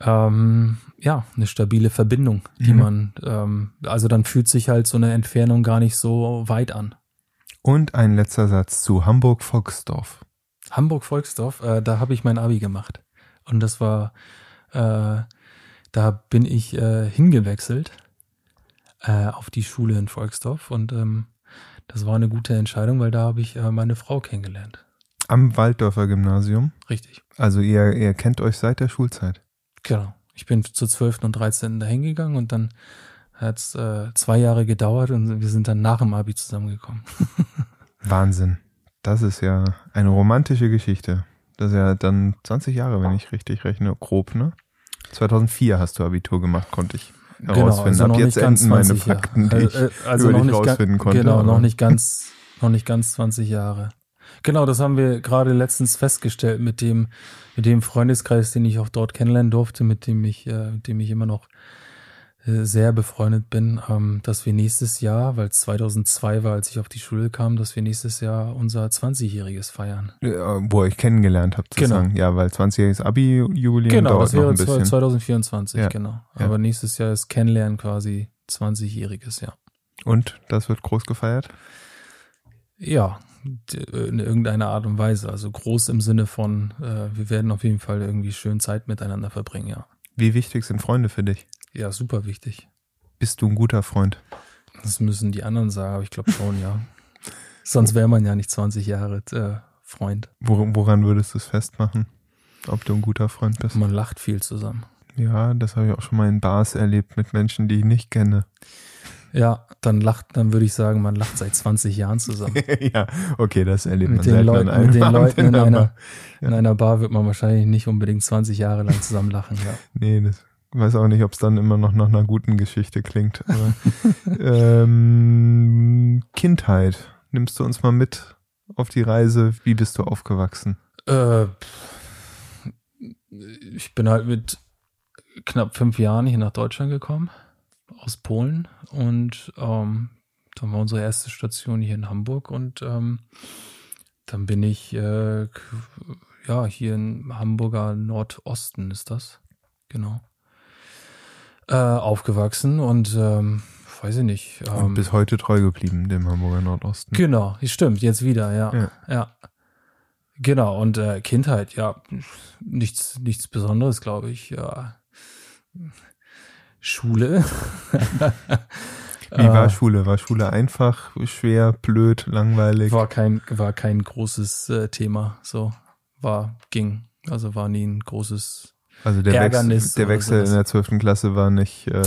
ähm, ja eine stabile Verbindung, die Mhm. man ähm, also dann fühlt sich halt so eine Entfernung gar nicht so weit an. Und ein letzter Satz zu Hamburg-Volksdorf. Hamburg-Volksdorf, äh, da habe ich mein Abi gemacht. Und das war, äh, da bin ich äh, hingewechselt äh, auf die Schule in Volksdorf. Und ähm, das war eine gute Entscheidung, weil da habe ich äh, meine Frau kennengelernt. Am Walddorfer Gymnasium. Richtig. Also ihr, ihr kennt euch seit der Schulzeit. Genau. Ich bin zur 12. und 13. da hingegangen und dann hat es äh, zwei Jahre gedauert und wir sind dann nach dem Abi zusammengekommen. Wahnsinn. Das ist ja eine romantische Geschichte. Das ist ja dann 20 Jahre, wenn ich richtig rechne, grob, ne? 2004 hast du Abitur gemacht, konnte ich herausfinden. Ab jetzt enden meine 20 Jahre. Fakten, die ich Äh, äh, also über noch dich rausfinden konnte. Genau, noch nicht ganz, noch nicht ganz 20 Jahre. Genau, das haben wir gerade letztens festgestellt mit dem, mit dem Freundeskreis, den ich auch dort kennenlernen durfte, mit dem ich, äh, mit dem ich immer noch äh, sehr befreundet bin, ähm, dass wir nächstes Jahr, weil es 2002 war, als ich auf die Schule kam, dass wir nächstes Jahr unser 20-jähriges feiern. Ja, wo euch kennengelernt habt, Genau. Ja, weil 20-jähriges Abi-Jubiläum Genau, dauert das noch wäre ein bisschen. 2024, Ja, genau. ja. Aber nächstes Jahr ist Kennenlernen quasi 20-jähriges Jahr. Und das wird groß gefeiert? Ja, in irgendeiner Art und Weise. Also groß im Sinne von, äh, wir werden auf jeden Fall irgendwie schön Zeit miteinander verbringen, ja. Wie wichtig sind Freunde für dich? Ja, super wichtig. Bist du ein guter Freund? Das müssen die anderen sagen, aber ich glaube schon, ja. Sonst wäre man ja nicht 20 Jahre äh, Freund. Woran würdest du es festmachen, ob du ein guter Freund bist? Man lacht viel zusammen. Ja, das habe ich auch schon mal in Bars erlebt mit Menschen, die ich nicht kenne. Ja, dann lacht, dann würde ich sagen, man lacht seit 20 Jahren zusammen. ja, okay, das erlebt mit man den Leuten, mit den Leuten in, einer, Bar. in einer Bar wird man wahrscheinlich nicht unbedingt 20 Jahre lang zusammen lachen. Ja. Nee, das weiß auch nicht, ob es dann immer noch nach einer guten Geschichte klingt. Aber, ähm, Kindheit, nimmst du uns mal mit auf die Reise? Wie bist du aufgewachsen? Äh, ich bin halt mit knapp fünf Jahren hier nach Deutschland gekommen, aus Polen. Und ähm, dann war unsere erste Station hier in Hamburg. Und ähm, dann bin ich, äh, ja, hier in Hamburger Nordosten ist das. Genau. Äh, aufgewachsen und ähm, weiß ich nicht. Ähm, Und bis heute treu geblieben, dem Hamburger Nordosten. Genau, stimmt, jetzt wieder, ja. Ja. Ja. Genau, und äh, Kindheit, ja, nichts, nichts Besonderes, glaube ich. Ja. Schule. Wie war Äh, Schule? War Schule einfach, schwer, blöd, langweilig? War kein, war kein großes äh, Thema. So, war, ging. Also war nie ein großes. Also der Ärgernis Wechsel, der Wechsel in sowas. der 12. Klasse war nicht, äh,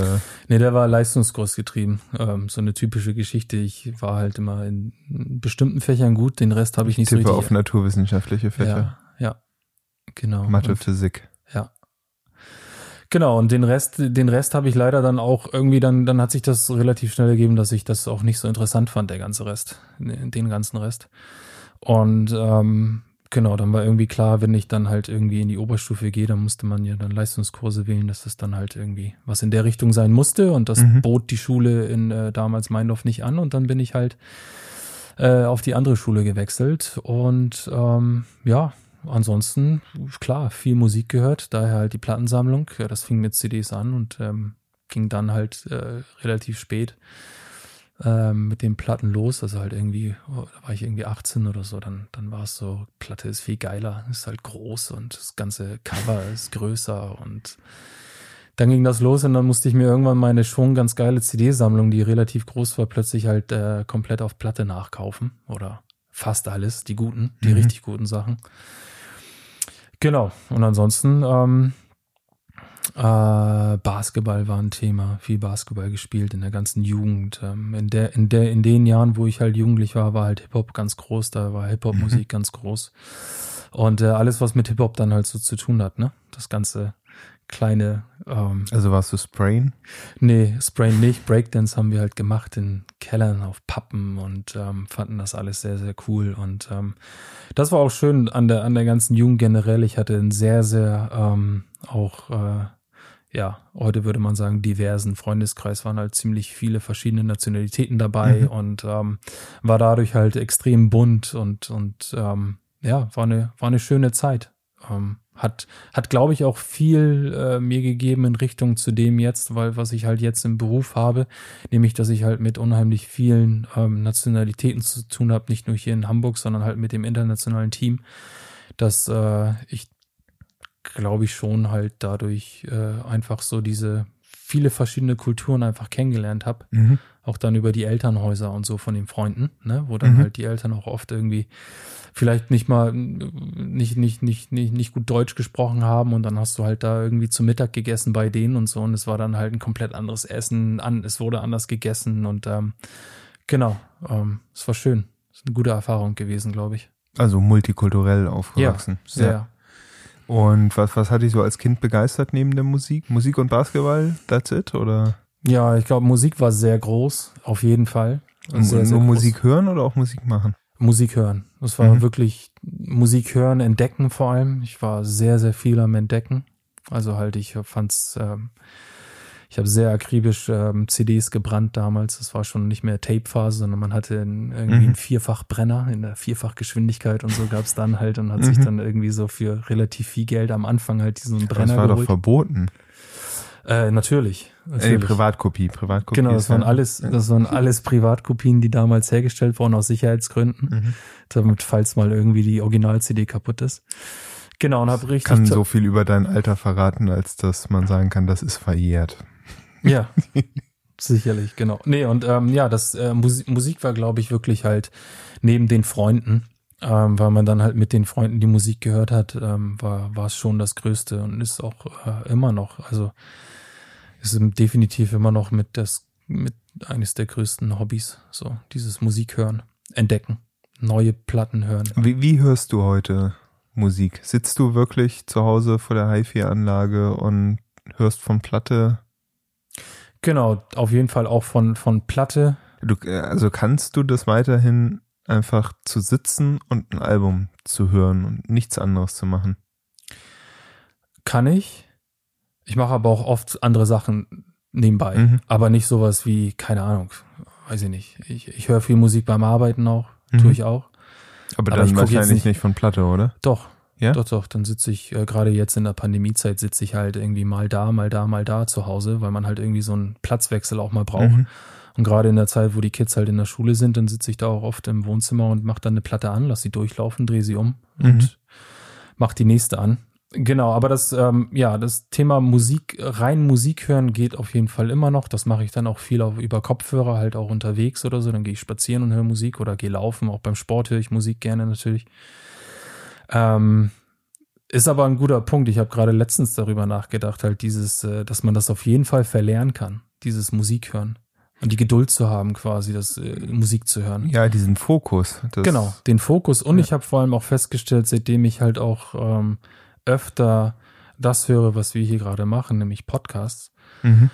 Nee, der war leistungskurs getrieben. Ähm, so eine typische Geschichte. Ich war halt immer in bestimmten Fächern gut, den Rest habe ich nicht so Tippe richtig. auf naturwissenschaftliche Fächer. Ja, ja. Genau. Mathe, Und- Physik. Ja. Genau, und den Rest, den Rest habe ich leider dann auch irgendwie, dann, dann hat sich das relativ schnell ergeben, dass ich das auch nicht so interessant fand, der ganze Rest, den ganzen Rest. Und ähm, genau, dann war irgendwie klar, wenn ich dann halt irgendwie in die Oberstufe gehe, dann musste man ja dann Leistungskurse wählen, dass das dann halt irgendwie was in der Richtung sein musste. Und das Mhm. bot die Schule in äh, damals Meindorf nicht an. Und dann bin ich halt äh, auf die andere Schule gewechselt. Und ähm, ja, ansonsten, klar, viel Musik gehört, daher halt die Plattensammlung. Ja, das fing mit CDs an und ähm, ging dann halt äh, relativ spät ähm, mit den Platten los. Also halt irgendwie, oh, da war ich irgendwie 18 oder so, dann, dann war es so, Platte ist viel geiler, ist halt groß und das ganze Cover ist größer und dann ging das los und dann musste ich mir irgendwann meine schon ganz geile CD-Sammlung, die relativ groß war, plötzlich halt äh, komplett auf Platte nachkaufen. Oder fast alles, die guten, die Mhm. richtig guten Sachen. Genau. Und ansonsten, ähm, äh, Basketball war ein Thema, viel Basketball gespielt in der ganzen Jugend. Ähm, in der, in der, in den Jahren, wo ich halt jugendlich war, war halt Hip-Hop ganz groß, da war Hip-Hop-Musik ganz groß. Und äh, alles, was mit Hip-Hop dann halt so zu tun hat, ne? Das ganze kleine, ähm, Also warst du Sprain? Nee, Spray nicht. Breakdance haben wir halt gemacht in Kellern auf Pappen und ähm, fanden das alles sehr, sehr cool. Und ähm, das war auch schön an der, an der ganzen Jugend generell. Ich hatte einen sehr, sehr ähm, auch, äh, ja, heute würde man sagen, diversen Freundeskreis, waren halt ziemlich viele verschiedene Nationalitäten dabei Mhm. und ähm, war dadurch halt extrem bunt und, und ähm, ja, war eine, war eine schöne Zeit. Ähm, hat, hat glaube ich, auch viel äh, mir gegeben in Richtung zu dem jetzt, weil was ich halt jetzt im Beruf habe, nämlich, dass ich halt mit unheimlich vielen ähm, Nationalitäten zu tun habe, nicht nur hier in Hamburg, sondern halt mit dem internationalen Team, dass äh, ich glaube ich schon halt dadurch äh, einfach so diese viele verschiedene Kulturen einfach kennengelernt habe Mhm. Auch dann über die Elternhäuser und so von den Freunden, ne, wo dann Mhm. halt die Eltern auch oft irgendwie vielleicht nicht mal nicht nicht nicht nicht nicht gut Deutsch gesprochen haben und dann hast du halt da irgendwie zu Mittag gegessen bei denen und so und es war dann halt ein komplett anderes Essen, an es wurde anders gegessen und ähm, genau, ähm, es war schön, es ist eine gute Erfahrung gewesen, glaube ich. Also multikulturell aufgewachsen. Sehr. Und was, was hat dich so als Kind begeistert neben der Musik? Musik und Basketball, that's it? Oder Ja, ich glaube, Musik war sehr groß, auf jeden Fall. nur Sehr, sehr groß. Musik hören oder auch Musik machen? Musik hören. Das war Mhm. wirklich Musik hören, entdecken vor allem. Ich war sehr, sehr viel am Entdecken. Also halt, ich fand's, ähm, ich habe sehr akribisch ähm, CDs gebrannt damals. Das war schon nicht mehr Tape-Phase, sondern man hatte einen, irgendwie Mhm. einen Vierfachbrenner in der Vierfachgeschwindigkeit und so gab's dann halt und hat sich Mhm. dann irgendwie so für relativ viel Geld am Anfang halt diesen Das Brenner war doch geholt. verboten. Äh, natürlich. Äh. Privatkopie, Privatkopie. Genau, das waren ja- alles, das waren alles Privatkopien, die damals hergestellt wurden aus Sicherheitsgründen, Mhm. damit falls mal irgendwie die Original-CD kaputt ist. Genau, und habe richtig kann so viel über dein Alter verraten, als dass man sagen kann, das ist verjährt. Ja, sicherlich, genau. Nee, und ähm, ja, das äh, Musik, Musik war, glaube ich, wirklich halt neben den Freunden, ähm, weil man dann halt mit den Freunden die Musik gehört hat, ähm, war war es schon das Größte und ist auch äh, immer noch, also ist definitiv immer noch mit das mit eines der größten Hobbys, so dieses Musik hören, entdecken, neue Platten hören. Wie, wie hörst du heute Musik? Sitzt du wirklich zu Hause vor der HiFi-Anlage und hörst von Platte? Genau, auf jeden Fall auch von von Platte. Du, äh, also kannst du das weiterhin einfach zu sitzen und ein Album zu hören und nichts anderes zu machen? Kann ich. Ich mache aber auch oft andere Sachen nebenbei. Mhm. Aber nicht sowas wie, keine Ahnung, weiß ich nicht. Ich, ich höre viel Musik beim Arbeiten auch, Mhm. tue ich auch. Aber, Aber ich dann wahrscheinlich nicht- nicht von Platte, oder? Doch. Ja? Doch, doch. Dann sitze ich, äh, gerade jetzt in der Pandemiezeit, sitze ich halt irgendwie mal da, mal da, mal da zu Hause, weil man halt irgendwie so einen Platzwechsel auch mal braucht. Mhm. Und gerade in der Zeit, wo die Kids halt in der Schule sind, dann sitze ich da auch oft im Wohnzimmer und mache dann eine Platte an, lass sie durchlaufen, drehe sie um und Mhm. mach die nächste an. Genau, aber das, ähm, ja, das Thema Musik, rein Musik hören geht auf jeden Fall immer noch. Das mache ich dann auch viel auf, über Kopfhörer, halt auch unterwegs oder so. Dann gehe ich spazieren und höre Musik oder gehe laufen. Auch beim Sport höre ich Musik gerne natürlich. Ähm, ist aber ein guter Punkt. Ich habe gerade letztens darüber nachgedacht, halt dieses, äh, dass man das auf jeden Fall verlernen kann, dieses Musik hören. Und die Geduld zu haben, quasi, das äh, Musik zu hören. Ja, diesen Fokus. Genau, den Fokus. Und Ja. ich habe vor allem auch festgestellt, seitdem ich halt auch ähm, öfter das höre, was wir hier gerade machen, nämlich Podcasts, Mhm.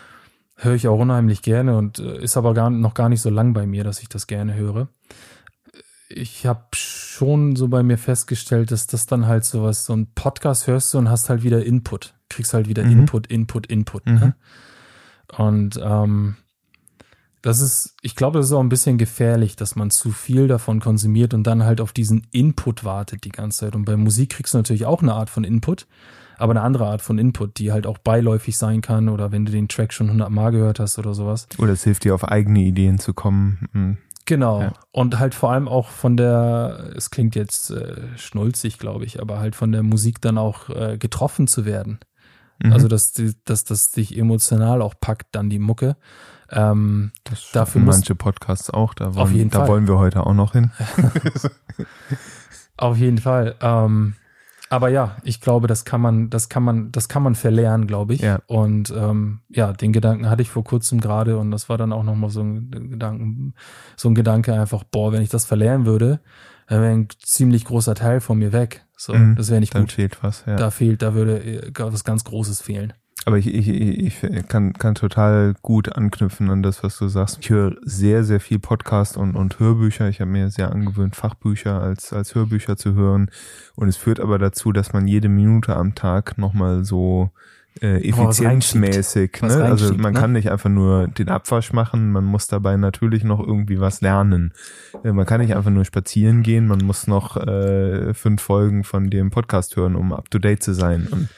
höre ich auch unheimlich gerne und äh, ist aber gar, noch gar nicht so lang bei mir, dass ich das gerne höre. Ich habe schon so bei mir festgestellt, dass das dann halt sowas, so ein Podcast hörst du und hast halt wieder Input. Kriegst halt wieder Mhm. Input, Input, Input. Mhm. Ne? Und ähm, das ist, ich glaube, das ist auch ein bisschen gefährlich, dass man zu viel davon konsumiert und dann halt auf diesen Input wartet die ganze Zeit. Und bei Musik kriegst du natürlich auch eine Art von Input, aber eine andere Art von Input, die halt auch beiläufig sein kann oder wenn du den Track schon hundertmal gehört hast oder sowas. Oder es hilft dir, auf eigene Ideen zu kommen. Mhm. Genau. Ja. Und halt vor allem auch von der, es klingt jetzt äh, schnulzig, glaube ich, aber halt von der Musik dann auch äh, getroffen zu werden. Mhm. Also, dass, die, dass das dich emotional auch packt, dann die Mucke. Ähm, das dafür manche Podcasts auch. Da wollen, jeden da Fall. wollen wir heute auch noch hin. Auf jeden Fall. Ähm, aber ja, ich glaube, das kann man, das kann man, das kann man verlernen, glaube ich. Ja. Und ähm, ja, den Gedanken hatte ich vor kurzem gerade und das war dann auch nochmal so ein Gedanken, so ein Gedanke einfach, boah, wenn ich das verlernen würde, dann wäre ein ziemlich großer Teil von mir weg. So, Mhm, das wäre nicht Dann gut. fehlt was. Ja. Da fehlt, da würde äh, was ganz Großes fehlen. Aber ich, ich, ich ich kann, kann total gut anknüpfen an das, was du sagst. Ich höre sehr, sehr viel Podcast und, und Hörbücher. Ich habe mir sehr angewöhnt, Fachbücher als, als Hörbücher zu hören. Und es führt aber dazu, dass man jede Minute am Tag nochmal so äh, effizienzmäßig, ne? also man ne? kann nicht einfach nur den Abwasch machen, man muss dabei natürlich noch irgendwie was lernen. Äh, Man kann nicht einfach nur spazieren gehen, man muss noch äh, fünf Folgen von dem Podcast hören, um up to date zu sein. Und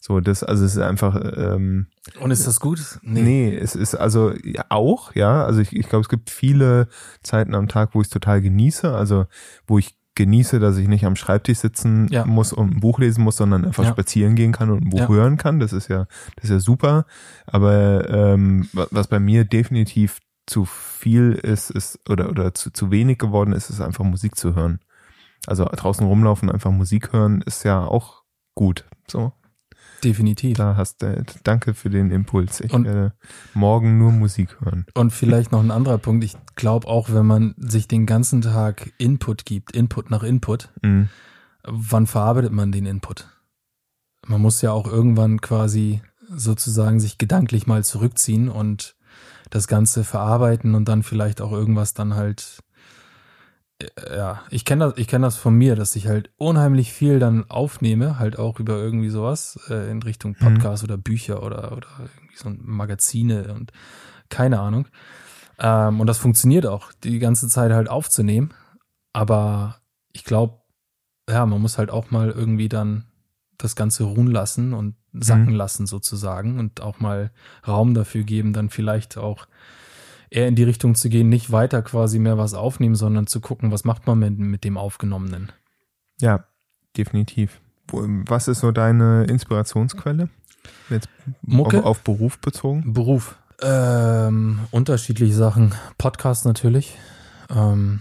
so, das, also es ist einfach, ähm, Und ist das gut? nee, es ist also ja, auch, ja, also ich, ich glaube, es gibt viele Zeiten am Tag, wo ich es total genieße, also wo ich genieße, dass ich nicht am Schreibtisch sitzen Ja. muss und ein Buch lesen muss, sondern einfach Ja. spazieren gehen kann und ein Buch Ja. hören kann. Das ist ja, das ist ja super. Aber ähm, wa- was bei mir definitiv zu viel ist, ist oder oder zu, zu wenig geworden ist, ist einfach Musik zu hören. Also draußen rumlaufen, einfach Musik hören, ist ja auch gut. So, Definitiv. da hast du, danke für den Impuls. Ich Und- werde morgen nur Musik hören. Und vielleicht noch ein anderer Punkt. Ich glaube auch, wenn man sich den ganzen Tag Input gibt, Input nach Input, Mhm. wann verarbeitet man den Input? Man muss ja auch irgendwann quasi sozusagen sich gedanklich mal zurückziehen und das Ganze verarbeiten und dann vielleicht auch irgendwas dann halt ja, ich kenne das, ich kenne das von mir, dass ich halt unheimlich viel dann aufnehme, halt auch über irgendwie sowas äh, in Richtung Podcast oder Bücher oder oder irgendwie so Magazine und keine Ahnung. Ähm, und das funktioniert auch, die ganze Zeit halt aufzunehmen. Aber ich glaube, ja, man muss halt auch mal irgendwie dann das Ganze ruhen lassen und sacken Mhm. lassen sozusagen und auch mal Raum dafür geben, dann vielleicht auch eher in die Richtung zu gehen, nicht weiter quasi mehr was aufnehmen, sondern zu gucken, was macht man mit, mit dem Aufgenommenen. Ja, definitiv. Was ist so deine Inspirationsquelle? Jetzt Mucke? Auf, auf Beruf bezogen? Beruf. Ähm, unterschiedliche Sachen. Podcast natürlich. Ähm,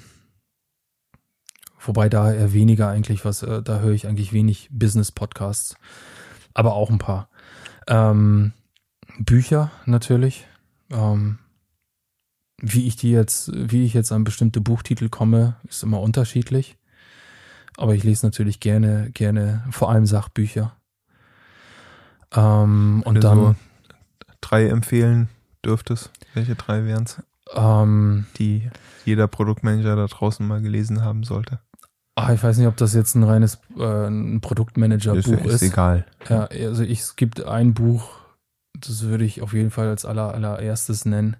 wobei da eher weniger eigentlich was, äh, da höre ich eigentlich wenig Business-Podcasts. Aber auch ein paar. Ähm, Bücher natürlich. Ähm, wie ich die jetzt, wie ich jetzt an bestimmte Buchtitel komme, ist immer unterschiedlich. Aber ich lese natürlich gerne, gerne vor allem Sachbücher. Ähm, und dann. so drei empfehlen dürftest, welche drei wären es, Ähm, die jeder Produktmanager da draußen mal gelesen haben sollte? ah, ich weiß nicht, ob das jetzt ein reines äh, ein Produktmanager-Buch ist, ist. ist egal. Ja, also ich, es gibt ein Buch, das würde ich auf jeden Fall als aller, allererstes nennen.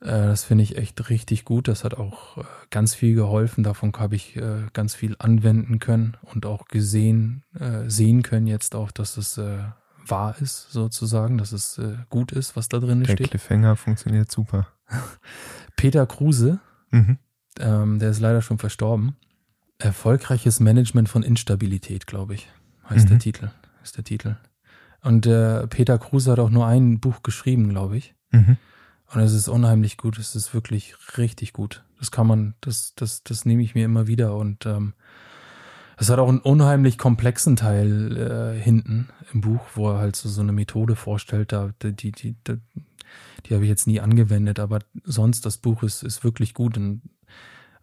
Äh, das finde ich echt richtig gut. Das hat auch äh, ganz viel geholfen. Davon habe ich äh, ganz viel anwenden können und auch gesehen, sehen können jetzt auch, dass es wahr ist, sozusagen, dass es gut ist, was da drin Der steht. Cliffhanger funktioniert super. Peter Kruse, Mhm. Ähm, der ist leider schon verstorben. Erfolgreiches Management von Instabilität, glaube ich, heißt Mhm. der Titel. Ist der Titel. Und Peter Kruse hat auch nur ein Buch geschrieben, glaube ich. Mhm. Und es ist unheimlich gut. Es ist wirklich richtig gut. Das kann man, das, das, das nehme ich mir immer wieder. Und ähm, es hat auch einen unheimlich komplexen Teil äh, hinten im Buch, wo er halt so, so eine Methode vorstellt. Da, die, die, die, die, habe ich jetzt nie angewendet, aber sonst das Buch ist, ist wirklich gut. Und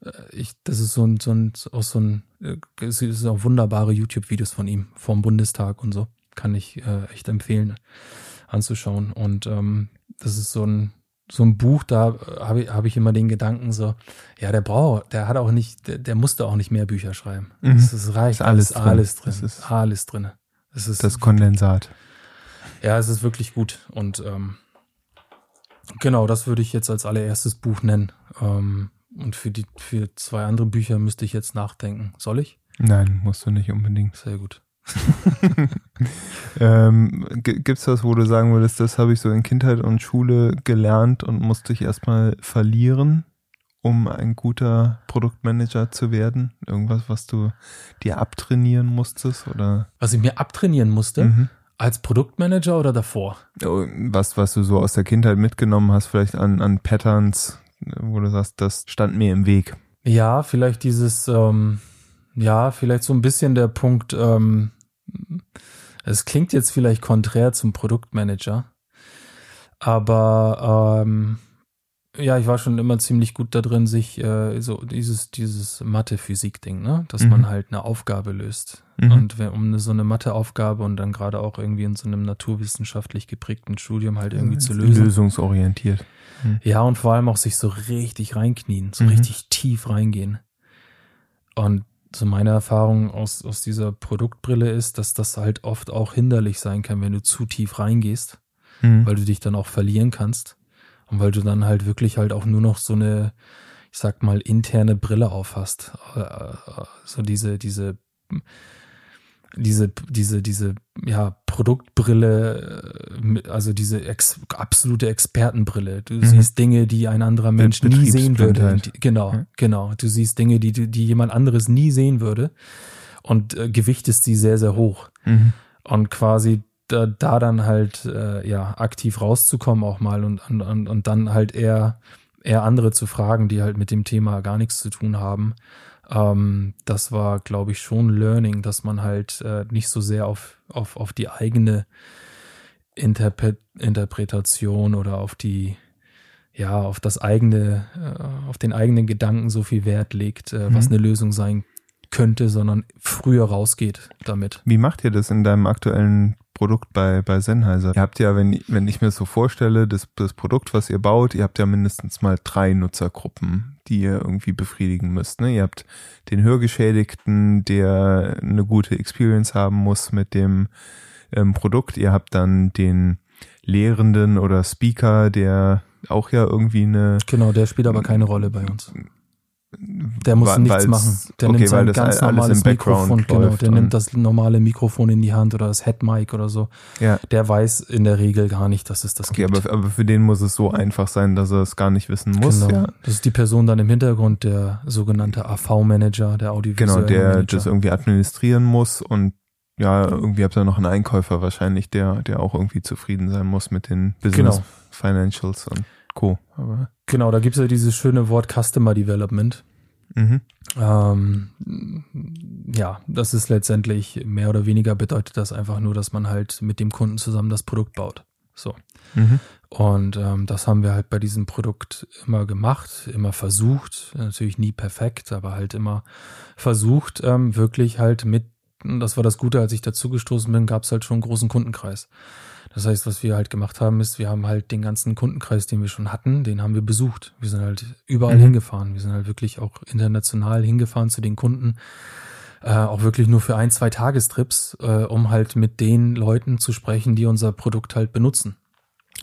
äh, ich, das ist so ein, so ein, auch so ein, äh, es ist auch wunderbare YouTube-Videos von ihm vom Bundestag und so. Kann ich äh, echt empfehlen anzuschauen. Und ähm, das ist so ein, so ein Buch, da habe ich, hab ich immer den Gedanken so, ja, der braucht, der hat auch nicht, der, der musste auch nicht mehr Bücher schreiben. Mhm. Das ist reicht. Ist alles ist drin. alles drin. Das ist- alles drin. Es ist, Das Kondensat. ja, es ist wirklich gut. Und ähm, genau, das würde ich jetzt als allererstes Buch nennen. Ähm, und für die, für zwei andere Bücher müsste ich jetzt nachdenken. Soll ich? Nein, musst du nicht unbedingt. Sehr gut. Ähm, gibt's was, wo du sagen würdest, das habe ich so in Kindheit und Schule gelernt und musste ich erstmal verlieren, um ein guter Produktmanager zu werden? Irgendwas, was du dir abtrainieren musstest oder Was ich mir abtrainieren musste, Mhm. als Produktmanager oder davor? Was, was du so aus der Kindheit mitgenommen hast, vielleicht an, an Patterns, wo du sagst, das stand mir im Weg. Ja, vielleicht dieses, ähm, ja, vielleicht so ein bisschen der Punkt, ähm, es klingt jetzt vielleicht konträr zum Produktmanager, aber ähm, ja, ich war schon immer ziemlich gut da drin, sich äh, so dieses, dieses Mathe-Physik-Ding, ne? Dass Mhm. man halt eine Aufgabe löst. Mhm. Und wenn, um eine, so eine Mathe-Aufgabe und dann gerade auch irgendwie in so einem naturwissenschaftlich geprägten Studium halt irgendwie zu lösen. Lösungsorientiert. Ja, und vor allem auch sich so richtig reinknien, so Mhm. richtig tief reingehen. Und so meine Erfahrung aus, aus dieser Produktbrille ist, dass das halt oft auch hinderlich sein kann, wenn du zu tief reingehst, Mhm. weil du dich dann auch verlieren kannst. Und weil du dann halt wirklich halt auch nur noch so eine, ich sag mal, interne Brille aufhast. Äh, äh, So diese, diese, diese, diese, diese, ja, Produktbrille, äh, also diese ex absolute Expertenbrille. Du Mhm. siehst Dinge, die ein anderer Mensch nie sehen würde. Die- Genau, Ja. genau. Du siehst Dinge, die, die die jemand anderes nie sehen würde und äh, gewichtest sie sehr, sehr hoch. Mhm. Und quasi da, da dann halt äh, ja aktiv rauszukommen auch mal und, und, und, und dann halt eher, eher andere zu fragen, die halt mit dem Thema gar nichts zu tun haben. Ähm, das war, glaube ich, schon Learning, dass man halt äh, nicht so sehr auf, auf, auf die eigene Interpre Interpretation oder auf die, ja, auf das eigene, äh, auf den eigenen Gedanken so viel Wert legt, äh, was Mhm. eine Lösung sein könnte, sondern früher rausgeht damit. Wie macht ihr das in deinem aktuellen Produkt bei, bei Sennheiser? Ihr habt ja, wenn, wenn ich mir so vorstelle, das, das Produkt, was ihr baut, ihr habt ja mindestens mal drei Nutzergruppen, die ihr irgendwie befriedigen müsst. Ne? Ihr habt den Hörgeschädigten, der eine gute Experience haben muss mit dem ähm, Produkt. Ihr habt dann den Lehrenden oder Speaker, der auch ja irgendwie eine Genau, der spielt aber keine Rolle bei uns. Der muss Weil- nichts machen. Der okay, nimmt sein ganz normales Mikrofon, genau. läuft Der und- nimmt das normale Mikrofon in die Hand oder das Headmic oder so. Ja. Der weiß in der Regel gar nicht, dass es das Okay, gibt. aber, aber für den muss es so einfach sein, dass er es gar nicht wissen muss. genau. Ja. Das ist die Person dann im Hintergrund, der sogenannte AV-Manager, der Genau, audiovisuelle der Manager. das irgendwie administrieren muss und ja, irgendwie habt ihr noch einen Einkäufer wahrscheinlich, der, der auch irgendwie zufrieden sein muss mit den Business Genau. Financials und Co. Aber, Genau, da gibt es ja dieses schöne Wort Customer Development. mhm. Ähm, ja, das ist letztendlich mehr oder weniger bedeutet das einfach nur, dass man halt mit dem Kunden zusammen das Produkt baut. So. Mhm. Und ähm, das haben wir halt bei diesem Produkt immer gemacht, immer versucht, natürlich nie perfekt, aber halt immer versucht, ähm, wirklich halt mit, und das war das Gute, als ich dazugestoßen bin, gab es halt schon einen großen Kundenkreis. Das heißt, was wir halt gemacht haben, ist, wir haben halt den ganzen Kundenkreis, den wir schon hatten, den haben wir besucht. Wir sind halt überall Mhm. hingefahren. Wir sind halt wirklich auch international hingefahren zu den Kunden. Äh, auch wirklich nur für ein, zwei Tagestrips, äh, um halt mit den Leuten zu sprechen, die unser Produkt halt benutzen.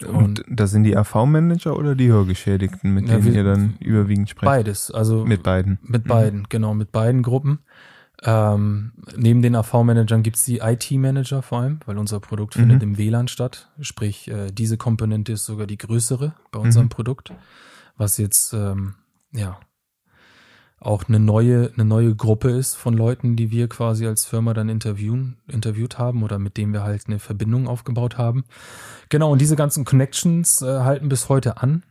Und, da sind die AV-Manager oder die Hörgeschädigten, mit Ja, denen wir- ihr dann überwiegend sprecht? Beides, also Mit beiden. Mit Mhm. beiden, genau, mit beiden Gruppen. Ähm, neben den AV-Managern gibt's die IT-Manager vor allem, weil unser Produkt Mhm. findet im WLAN statt. Sprich, äh, diese Komponente ist sogar die größere bei unserem Mhm. Produkt, was jetzt ähm, ja auch eine neue, eine neue Gruppe ist von Leuten, die wir quasi als Firma dann interviewen, interviewt haben oder mit denen wir halt eine Verbindung aufgebaut haben. Genau, und diese ganzen Connections äh, halten bis heute an.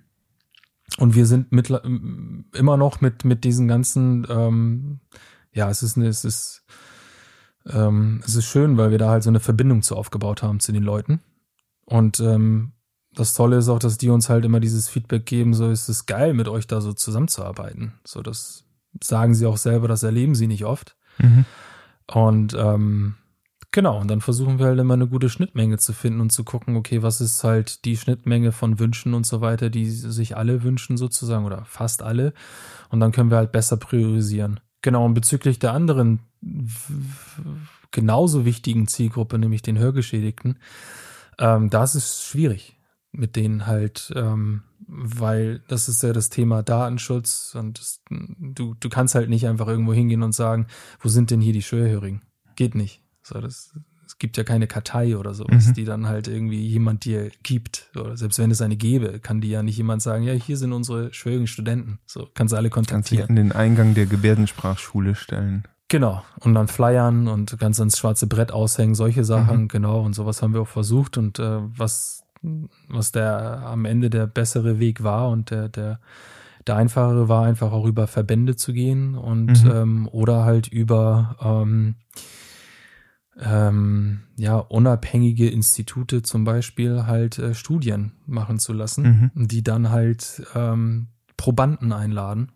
Und wir sind mittler, m- immer noch mit, mit diesen ganzen, ähm, ja, es ist, eine, es ist, ähm, es ist schön, weil wir da halt so eine Verbindung zu aufgebaut haben zu den Leuten. Und ähm, das Tolle ist auch, dass die uns halt immer dieses Feedback geben, so ist es geil, mit euch da so zusammenzuarbeiten. So, das sagen sie auch selber, das erleben sie nicht oft. Mhm. Und ähm, genau, und dann versuchen wir halt immer eine gute Schnittmenge zu finden und zu gucken, okay, was ist halt die Schnittmenge von Wünschen und so weiter, die sich alle wünschen sozusagen oder fast alle. Und dann können wir halt besser priorisieren. Genau, und bezüglich der anderen genauso wichtigen Zielgruppe, nämlich den Hörgeschädigten, ähm, das ist schwierig mit denen halt, ähm, weil das ist ja das Thema Datenschutz und das, du, du kannst halt nicht einfach irgendwo hingehen und sagen, wo sind denn hier die Schwerhörigen? Geht nicht. So, das, es gibt ja keine Kartei oder sowas, Mhm. die dann halt irgendwie jemand dir gibt. Oder selbst wenn es eine gäbe, kann die ja nicht jemand sagen, ja, hier sind unsere schwerhörigen Studenten. So, kannst du alle Kannst dich kontaktieren. an den Eingang der Gebärdensprachschule stellen. Genau. Und dann flyern und ganz ans schwarze Brett aushängen, solche Sachen, Mhm. genau. Und sowas haben wir auch versucht. Und äh, was, was der am Ende der bessere Weg war und der, der, der einfachere war, einfach auch über Verbände zu gehen und Mhm. ähm, oder halt über ähm, ähm, ja, unabhängige Institute zum Beispiel halt äh, Studien machen zu lassen, die dann halt ähm, Probanden einladen,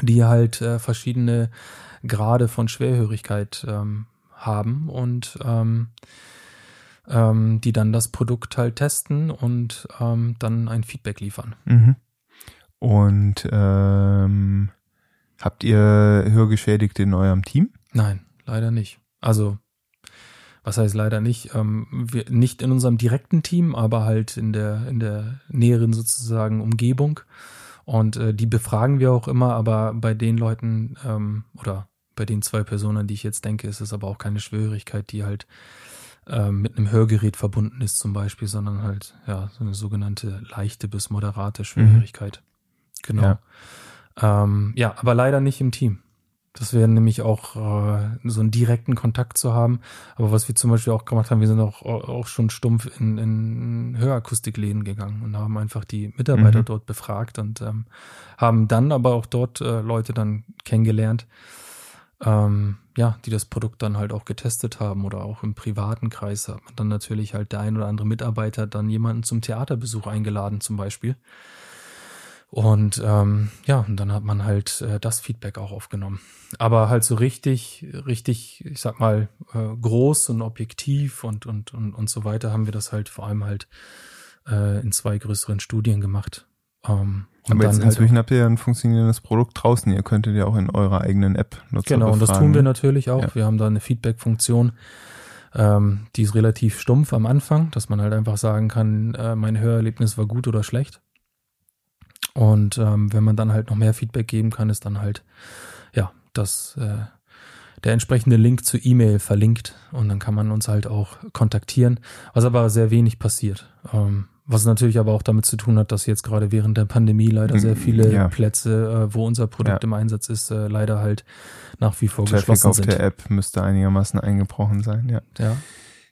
die halt äh, verschiedene Grade von Schwerhörigkeit ähm, haben und ähm, ähm, die dann das Produkt halt testen und ähm, dann ein Feedback liefern. Mhm. Und habt ihr Hörgeschädigte in eurem Team? Nein, leider nicht. Also, was heißt leider nicht? Ähm, wir, nicht in unserem direkten Team, aber halt in der, in der näheren sozusagen Umgebung. Und äh, die befragen wir auch immer, aber bei den Leuten ähm, oder bei den zwei Personen, an die ich jetzt denke, ist es aber auch keine Schwierigkeit, die halt ähm, mit einem Hörgerät verbunden ist zum Beispiel, sondern halt ja so eine sogenannte leichte bis moderate Schwierigkeit. Genau. Ja. Ja. Ähm, ja, aber leider nicht im Team. Das wäre nämlich auch äh, so einen direkten Kontakt zu haben. Aber was wir zum Beispiel auch gemacht haben, wir sind auch, auch schon stumpf in, in Hörakustikläden gegangen und haben einfach die Mitarbeiter Mhm. dort befragt und ähm, haben dann aber auch dort äh, Leute dann kennengelernt, ähm, ja, die das Produkt dann halt auch getestet haben oder auch im privaten Kreis hat man dann natürlich halt der ein oder andere Mitarbeiter dann jemanden zum Theaterbesuch eingeladen zum Beispiel. Und ähm, ja, und dann hat man halt äh, das Feedback auch aufgenommen. Aber halt so richtig, richtig, ich sag mal, äh, groß und objektiv und, und, und, und so weiter haben wir das halt vor allem halt äh, in zwei größeren Studien gemacht. Ähm, und Aber jetzt dann halt inzwischen habt ihr ja ein funktionierendes Produkt draußen. Ihr könntet ja auch in eurer eigenen App Nutzer Genau, und das befragen. tun wir natürlich auch. Ja. Wir haben da eine Feedback-Funktion, ähm, die ist relativ stumpf am Anfang, dass man halt einfach sagen kann, äh, mein Hörerlebnis war gut oder schlecht. Und ähm, wenn man dann halt noch mehr Feedback geben kann, ist dann halt, ja, das äh, der entsprechende Link zur E-Mail verlinkt und dann kann man uns halt auch kontaktieren, was aber sehr wenig passiert. Ähm, was natürlich aber auch damit zu tun hat, dass jetzt gerade während der Pandemie leider sehr mm, viele ja. Plätze, äh, wo unser Produkt ja. im Einsatz ist, äh, leider halt nach wie vor Traffic geschlossen auf sind. der App müsste einigermaßen eingebrochen sein, ja. Ja.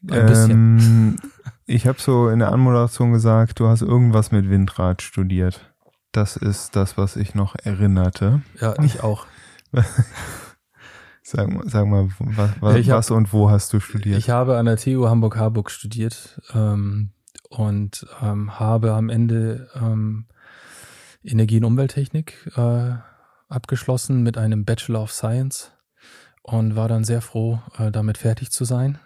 Ein bisschen. Ähm, ich habe so in der Anmoderation gesagt, du hast irgendwas mit Windrad studiert. Das ist das, was ich noch erinnerte. Ja, ich auch. Sag, sag mal, was, was, hab, was, und wo hast du studiert? Ich habe an der TU Hamburg-Harburg studiert ähm, und ähm, habe am Ende ähm, Energie- und Umwelttechnik äh, abgeschlossen mit einem Bachelor of Science und war dann sehr froh, äh, damit fertig zu sein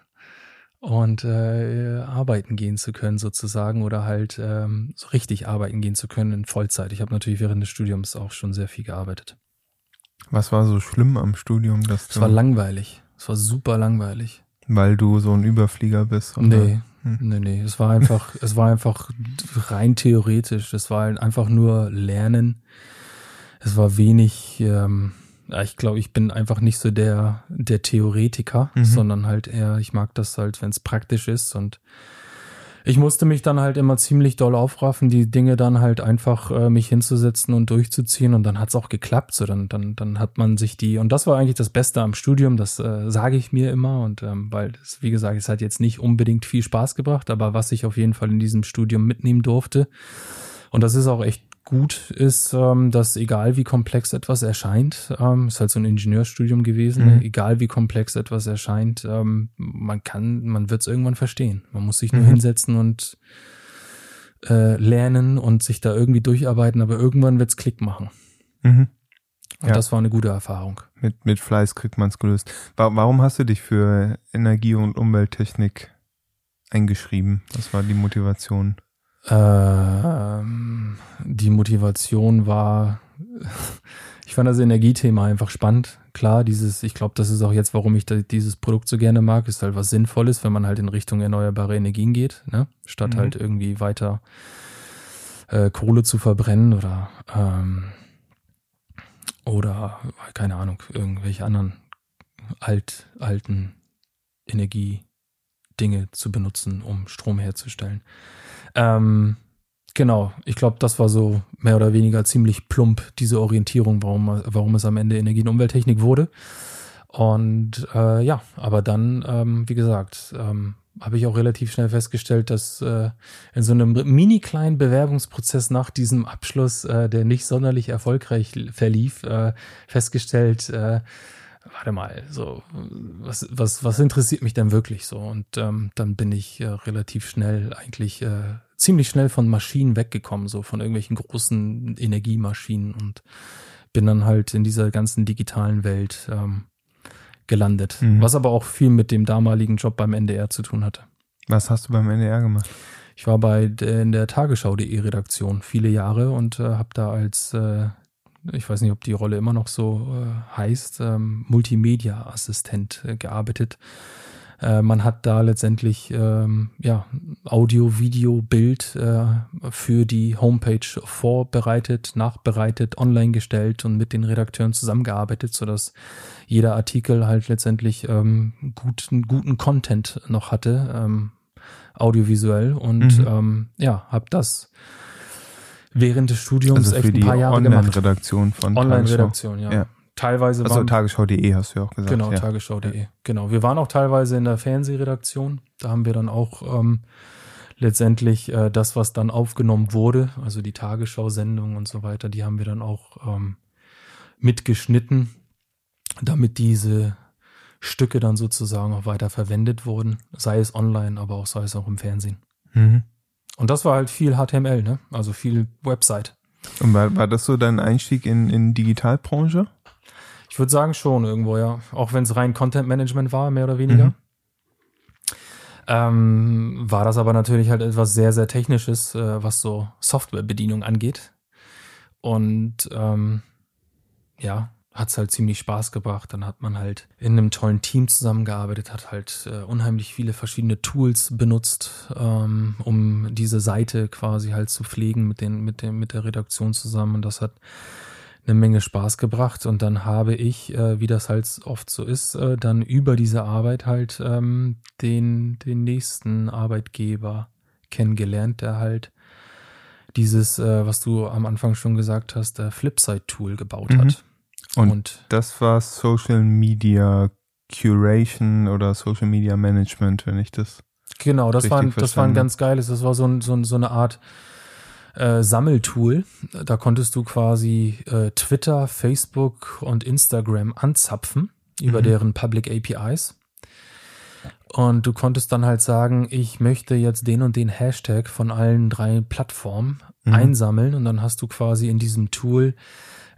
und äh, arbeiten gehen zu können sozusagen oder halt ähm, so richtig arbeiten gehen zu können in Vollzeit. Ich habe natürlich während des Studiums auch schon sehr viel gearbeitet. Was war so schlimm am Studium? Dass es war langweilig. Es war super langweilig. Weil du so ein Überflieger bist? Oder? Nee, hm. nee, nee. Es war einfach, es war einfach rein theoretisch. Es war einfach nur Lernen. Es war wenig, ähm, ich glaube, ich bin einfach nicht so der, der Theoretiker, mhm. sondern halt eher, ich mag das halt, wenn es praktisch ist und ich musste mich dann halt immer ziemlich doll aufraffen, die Dinge dann halt einfach äh, mich hinzusetzen und durchzuziehen und dann hat's auch geklappt. So dann, dann, dann hat man sich die und das war eigentlich das Beste am Studium. Das äh, sage ich mir immer und ähm, weil es, wie gesagt, es hat jetzt nicht unbedingt viel Spaß gebracht, aber was ich auf jeden Fall in diesem Studium mitnehmen durfte und das ist auch echt gut ist, ähm, dass egal wie komplex etwas erscheint, ähm, ist halt so ein Ingenieurstudium gewesen, mhm. egal wie komplex etwas erscheint, ähm, man kann, man wird es irgendwann verstehen. Man muss sich nur mhm. hinsetzen und äh, lernen und sich da irgendwie durcharbeiten, aber irgendwann wird's Klick machen. Mhm. Und ja. das war eine gute Erfahrung. Mit, mit Fleiß kriegt man's gelöst. Warum hast du dich für Energie- und Umwelttechnik eingeschrieben? Was war die Motivation? Ähm, die Motivation war, ich fand das Energiethema einfach spannend. Klar, dieses, ich glaube, das ist auch jetzt, warum ich dieses Produkt so gerne mag, ist halt was Sinnvolles, wenn man halt in Richtung erneuerbare Energien geht, ne? Statt mhm. halt irgendwie weiter äh, Kohle zu verbrennen oder ähm, oder keine Ahnung, irgendwelche anderen alt, alten Energiedinge zu benutzen, um Strom herzustellen. Ähm, genau, ich glaube, das war so mehr oder weniger ziemlich plump, diese Orientierung, warum, warum es am Ende Energie- und Umwelttechnik wurde. Und äh, ja, aber dann, ähm, wie gesagt, ähm, habe ich auch relativ schnell festgestellt, dass äh, in so einem mini kleinen Bewerbungsprozess nach diesem Abschluss, äh, der nicht sonderlich erfolgreich verlief, äh, festgestellt, äh, warte mal, so, was, was, was interessiert mich denn wirklich so? Und ähm, dann bin ich äh, relativ schnell, eigentlich äh, ziemlich schnell von Maschinen weggekommen, so von irgendwelchen großen Energiemaschinen und bin dann halt in dieser ganzen digitalen Welt ähm, gelandet. Mhm. Was aber auch viel mit dem damaligen Job beim NDR zu tun hatte. Was hast du beim NDR gemacht? Ich war bei in der Tagesschau.de Redaktion viele Jahre und äh, habe da als äh, ich weiß nicht, ob die Rolle immer noch so äh, heißt, ähm, Multimedia-Assistent äh, gearbeitet. Äh, man hat da letztendlich ähm, ja, Audio, Video, Bild äh, für die Homepage vorbereitet, nachbereitet, online gestellt und mit den Redakteuren zusammengearbeitet, sodass jeder Artikel halt letztendlich ähm, guten, guten Content noch hatte, ähm, audiovisuell. Und mhm. ähm, ja, habe das während des Studiums also echt ein paar Jahre Online gemacht. Online-Redaktion von Online-Redaktion, ja. ja. Teilweise also tagesschau.de hast du ja auch gesagt. Genau, ja. tagesschau.de. Genau. Wir waren auch teilweise in der Fernsehredaktion. Da haben wir dann auch ähm, letztendlich äh, das, was dann aufgenommen wurde, also die Tagesschau-Sendung und so weiter, die haben wir dann auch ähm, mitgeschnitten, damit diese Stücke dann sozusagen auch weiter verwendet wurden, sei es online, aber auch sei es auch im Fernsehen. Mhm. Und das war halt viel HTML, ne? Also viel Website. Und war, war das so dein Einstieg in, in Digitalbranche? Ich würde sagen schon irgendwo, ja. Auch wenn es rein Content Management war, mehr oder weniger. Mhm. Ähm, war das aber natürlich halt etwas sehr, sehr Technisches, äh, was so Softwarebedienung angeht. Und ähm, ja, hat es halt ziemlich Spaß gebracht. Dann hat man halt in einem tollen Team zusammengearbeitet, hat halt äh, unheimlich viele verschiedene Tools benutzt, ähm, um diese Seite quasi halt zu pflegen mit den, mit dem, mit der Redaktion zusammen. Und das hat eine Menge Spaß gebracht. Und dann habe ich, äh, wie das halt oft so ist, äh, dann über diese Arbeit halt ähm, den, den nächsten Arbeitgeber kennengelernt, der halt dieses, äh, was du am Anfang schon gesagt hast, der Flipside-Tool gebaut mhm. hat. Und, und das war Social Media Curation oder Social Media Management, wenn ich das. Genau, das war, ein, das war ein ganz geiles, das war so, ein, so, so eine Art äh, Sammeltool. Da konntest du quasi äh, Twitter, Facebook und Instagram anzapfen über mhm. deren Public APIs. Und du konntest dann halt sagen, ich möchte jetzt den und den Hashtag von allen drei Plattformen mhm. einsammeln und dann hast du quasi in diesem Tool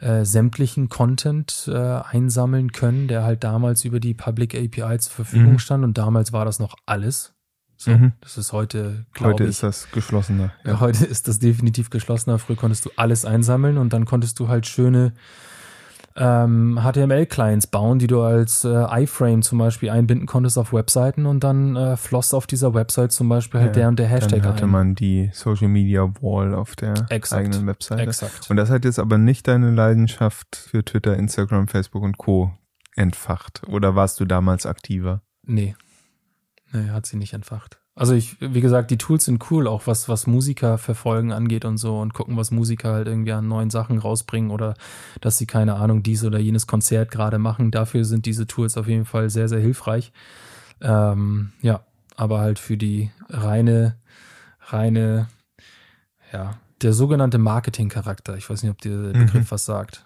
äh, sämtlichen Content äh, einsammeln können, der halt damals über die Public API zur Verfügung mhm. stand. Und damals war das noch alles. So, mhm. das ist heute, glaube Heute ist das geschlossener. Ja. Heute ist das definitiv geschlossener. Früher konntest du alles einsammeln und dann konntest du halt schöne ähm, HTML-Clients bauen, die du als äh, iFrame zum Beispiel einbinden konntest auf Webseiten und dann äh, floss auf dieser Website zum Beispiel halt ja, der und der Hashtag Dann hatte ein. man die Social Media Wall auf der Exakt. eigenen Webseite. Exakt. Und das hat jetzt aber nicht deine Leidenschaft für Twitter, Instagram, Facebook und Co. entfacht. Oder warst du damals aktiver? Nee. Nee, hat sie nicht entfacht. Also ich, wie gesagt, die Tools sind cool, auch was, was Musiker verfolgen angeht und so und gucken, was Musiker halt irgendwie an neuen Sachen rausbringen oder dass sie keine Ahnung, dies oder jenes Konzert gerade machen. Dafür sind diese Tools auf jeden Fall sehr, sehr hilfreich. Ähm, ja, aber halt für die reine, reine, ja, der sogenannte Marketing-Charakter. Ich weiß nicht, ob der mhm. Begriff mhm. was sagt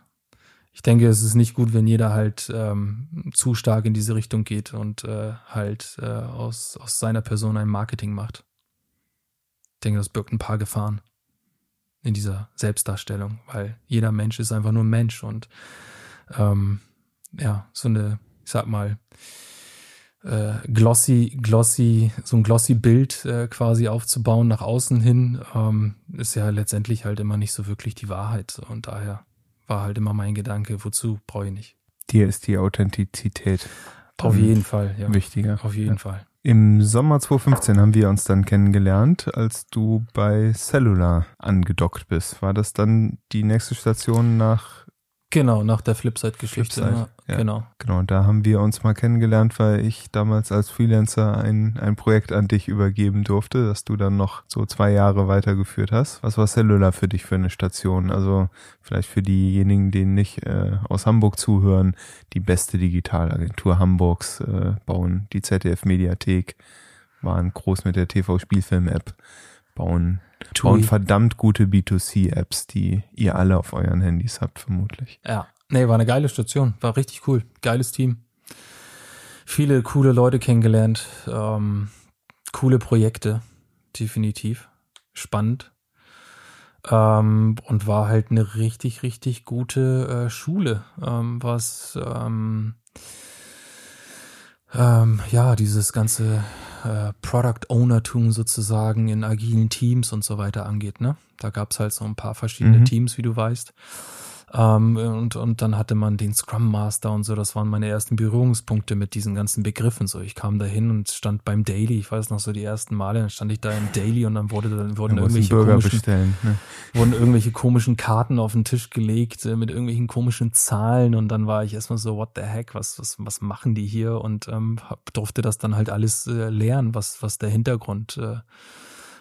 ich denke, es ist nicht gut, wenn jeder halt ähm, zu stark in diese Richtung geht und äh, halt äh, aus, aus seiner Person ein Marketing macht. Ich denke, das birgt ein paar Gefahren in dieser Selbstdarstellung, weil jeder Mensch ist einfach nur ein Mensch und ähm, ja, so eine, ich sag mal, äh, glossy, glossy, so ein glossy Bild äh, quasi aufzubauen nach außen hin, ähm, ist ja letztendlich halt immer nicht so wirklich die Wahrheit. Und daher war halt immer mein Gedanke, wozu brauche ich nicht. Dir ist die Authentizität. Auf jeden Fall, ja. Wichtiger. Auf jeden ja. Fall. Im Sommer 2015 haben wir uns dann kennengelernt, als du bei Cellular angedockt bist. War das dann die nächste Station nach Genau, nach der Flipside-Geschichte. Flipside, ja, genau. Genau, da haben wir uns mal kennengelernt, weil ich damals als Freelancer ein, ein Projekt an dich übergeben durfte, das du dann noch so zwei Jahre weitergeführt hast. Was war Cellular für dich für eine Station? Also vielleicht für diejenigen, die nicht äh, aus Hamburg zuhören, die beste Digitalagentur Hamburgs äh, bauen die ZDF-Mediathek, waren groß mit der TV-Spielfilm-App, bauen Tui. bauen verdammt gute B2C-Apps, die ihr alle auf euren Handys habt, vermutlich. Ja. Nee, war eine geile Station. War richtig cool. Geiles Team. Viele coole Leute kennengelernt. Ähm, coole Projekte. Definitiv. Spannend. Ähm, und war halt eine richtig, richtig gute äh, Schule, ähm, was ähm, ähm, ja, dieses ganze äh, Product Ownertum sozusagen in agilen Teams und so weiter angeht. Ne? Da gab's halt so ein paar verschiedene mhm. Teams, wie du weißt. Ähm, und, und dann hatte man den Scrum Master und so. Das waren meine ersten Berührungspunkte mit diesen ganzen Begriffen. So, ich kam da hin und stand beim Daily. Ich weiß noch so die ersten Male. Dann stand ich da im Daily und dann wurde dann wurden ja, irgendwelche komischen, ne? wurden irgendwelche komischen Karten auf den Tisch gelegt äh, mit irgendwelchen komischen Zahlen. Und dann war ich erstmal so, what the heck? Was was was machen die hier? Und ähm, hab, durfte das dann halt alles äh, lernen, was was der Hintergrund äh,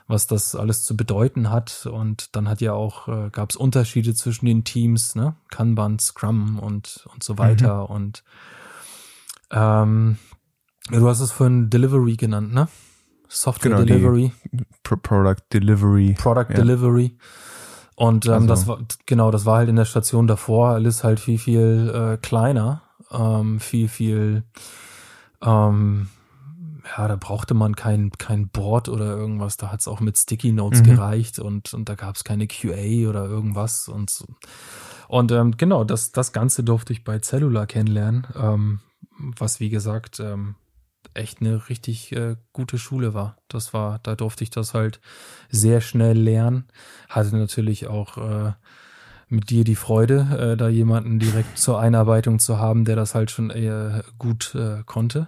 was das alles zu bedeuten hat. Und dann hat ja auch, äh, gab es Unterschiede zwischen den Teams, ne? Kanban, Scrum und, und so weiter. Mhm. Und ähm, du hast es von Delivery genannt, ne? Software genau, Delivery. Pro Product Delivery. Product ja. Delivery. Und ähm, also. das war, genau, das war halt in der Station davor alles halt viel, viel äh, kleiner, ähm, viel, viel ähm, ja, da brauchte man kein, kein Board oder irgendwas. Da hat es auch mit Sticky Notes mhm. gereicht und, und da gab es keine QA oder irgendwas und so. Und ähm, genau, das, das Ganze durfte ich bei Cellular kennenlernen, ähm, was wie gesagt ähm, echt eine richtig äh, gute Schule war. Das war, da durfte ich das halt sehr schnell lernen. Hatte natürlich auch äh, mit dir die Freude, äh, da jemanden direkt zur Einarbeitung zu haben, der das halt schon eher gut äh, konnte.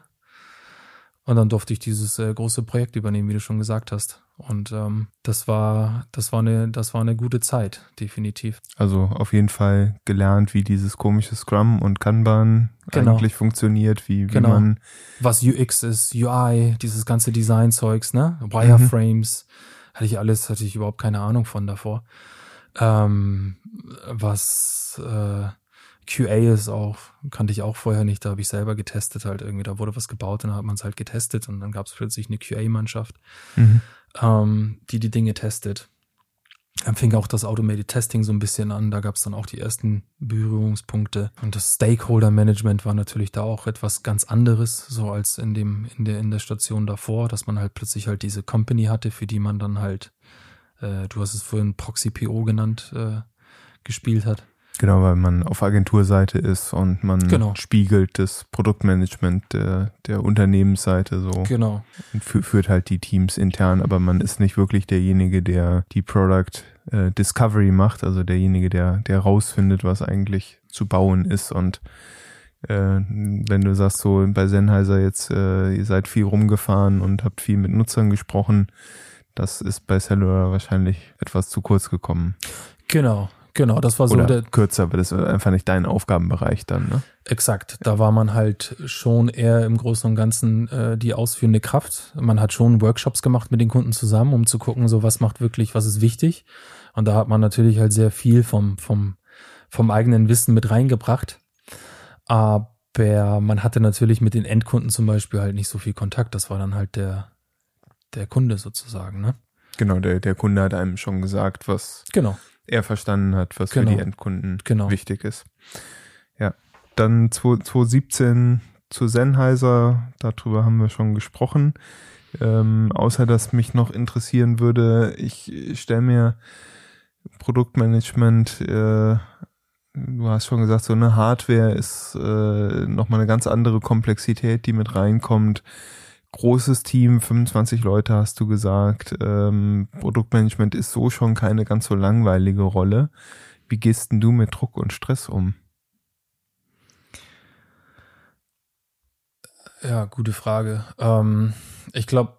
Und dann durfte ich dieses äh, große Projekt übernehmen, wie du schon gesagt hast. Und ähm, das war, das war eine, das war eine gute Zeit, definitiv. Also auf jeden Fall gelernt, wie dieses komische Scrum und Kanban genau. eigentlich funktioniert, wie, wie genau. man. Was UX ist, UI, dieses ganze Design-Zeugs, ne? Wireframes. Mhm. Hatte ich alles, hatte ich überhaupt keine Ahnung von davor. Ähm, was äh, QA ist auch, kannte ich auch vorher nicht, da habe ich selber getestet halt irgendwie, da wurde was gebaut und dann hat man es halt getestet und dann gab es plötzlich eine QA-Mannschaft, mhm. ähm, die die Dinge testet. Dann fing auch das Automated Testing so ein bisschen an, da gab es dann auch die ersten Berührungspunkte und das Stakeholder-Management war natürlich da auch etwas ganz anderes, so als in dem, in der, in der Station davor, dass man halt plötzlich halt diese Company hatte, für die man dann halt, äh, du hast es vorhin Proxy PO genannt, äh, gespielt hat. Genau, weil man auf Agenturseite ist und man genau. spiegelt das Produktmanagement der, der Unternehmensseite so. Genau. Und führt halt die Teams intern, aber man ist nicht wirklich derjenige, der die Product äh, Discovery macht, also derjenige, der, der rausfindet, was eigentlich zu bauen ist und äh, wenn du sagst so bei Sennheiser jetzt, äh, ihr seid viel rumgefahren und habt viel mit Nutzern gesprochen, das ist bei Cellular wahrscheinlich etwas zu kurz gekommen. Genau, Genau, das war so Oder der. Kürzer, aber das ist einfach nicht dein Aufgabenbereich dann, ne? Exakt. Da war man halt schon eher im Großen und Ganzen äh, die ausführende Kraft. Man hat schon Workshops gemacht mit den Kunden zusammen, um zu gucken, so was macht wirklich, was ist wichtig. Und da hat man natürlich halt sehr viel vom, vom, vom eigenen Wissen mit reingebracht. Aber man hatte natürlich mit den Endkunden zum Beispiel halt nicht so viel Kontakt. Das war dann halt der, der Kunde sozusagen, ne? Genau, der, der Kunde hat einem schon gesagt, was. Genau er verstanden hat, was genau. für die Endkunden genau. wichtig ist. Ja, dann 2017 zu Sennheiser, darüber haben wir schon gesprochen. Ähm, außer dass mich noch interessieren würde, ich stelle mir Produktmanagement, äh, du hast schon gesagt, so eine Hardware ist äh, nochmal eine ganz andere Komplexität, die mit reinkommt großes Team, 25 Leute hast du gesagt. Ähm, Produktmanagement ist so schon keine ganz so langweilige Rolle. Wie gehst denn du mit Druck und Stress um? Ja, gute Frage. Ähm, ich glaube,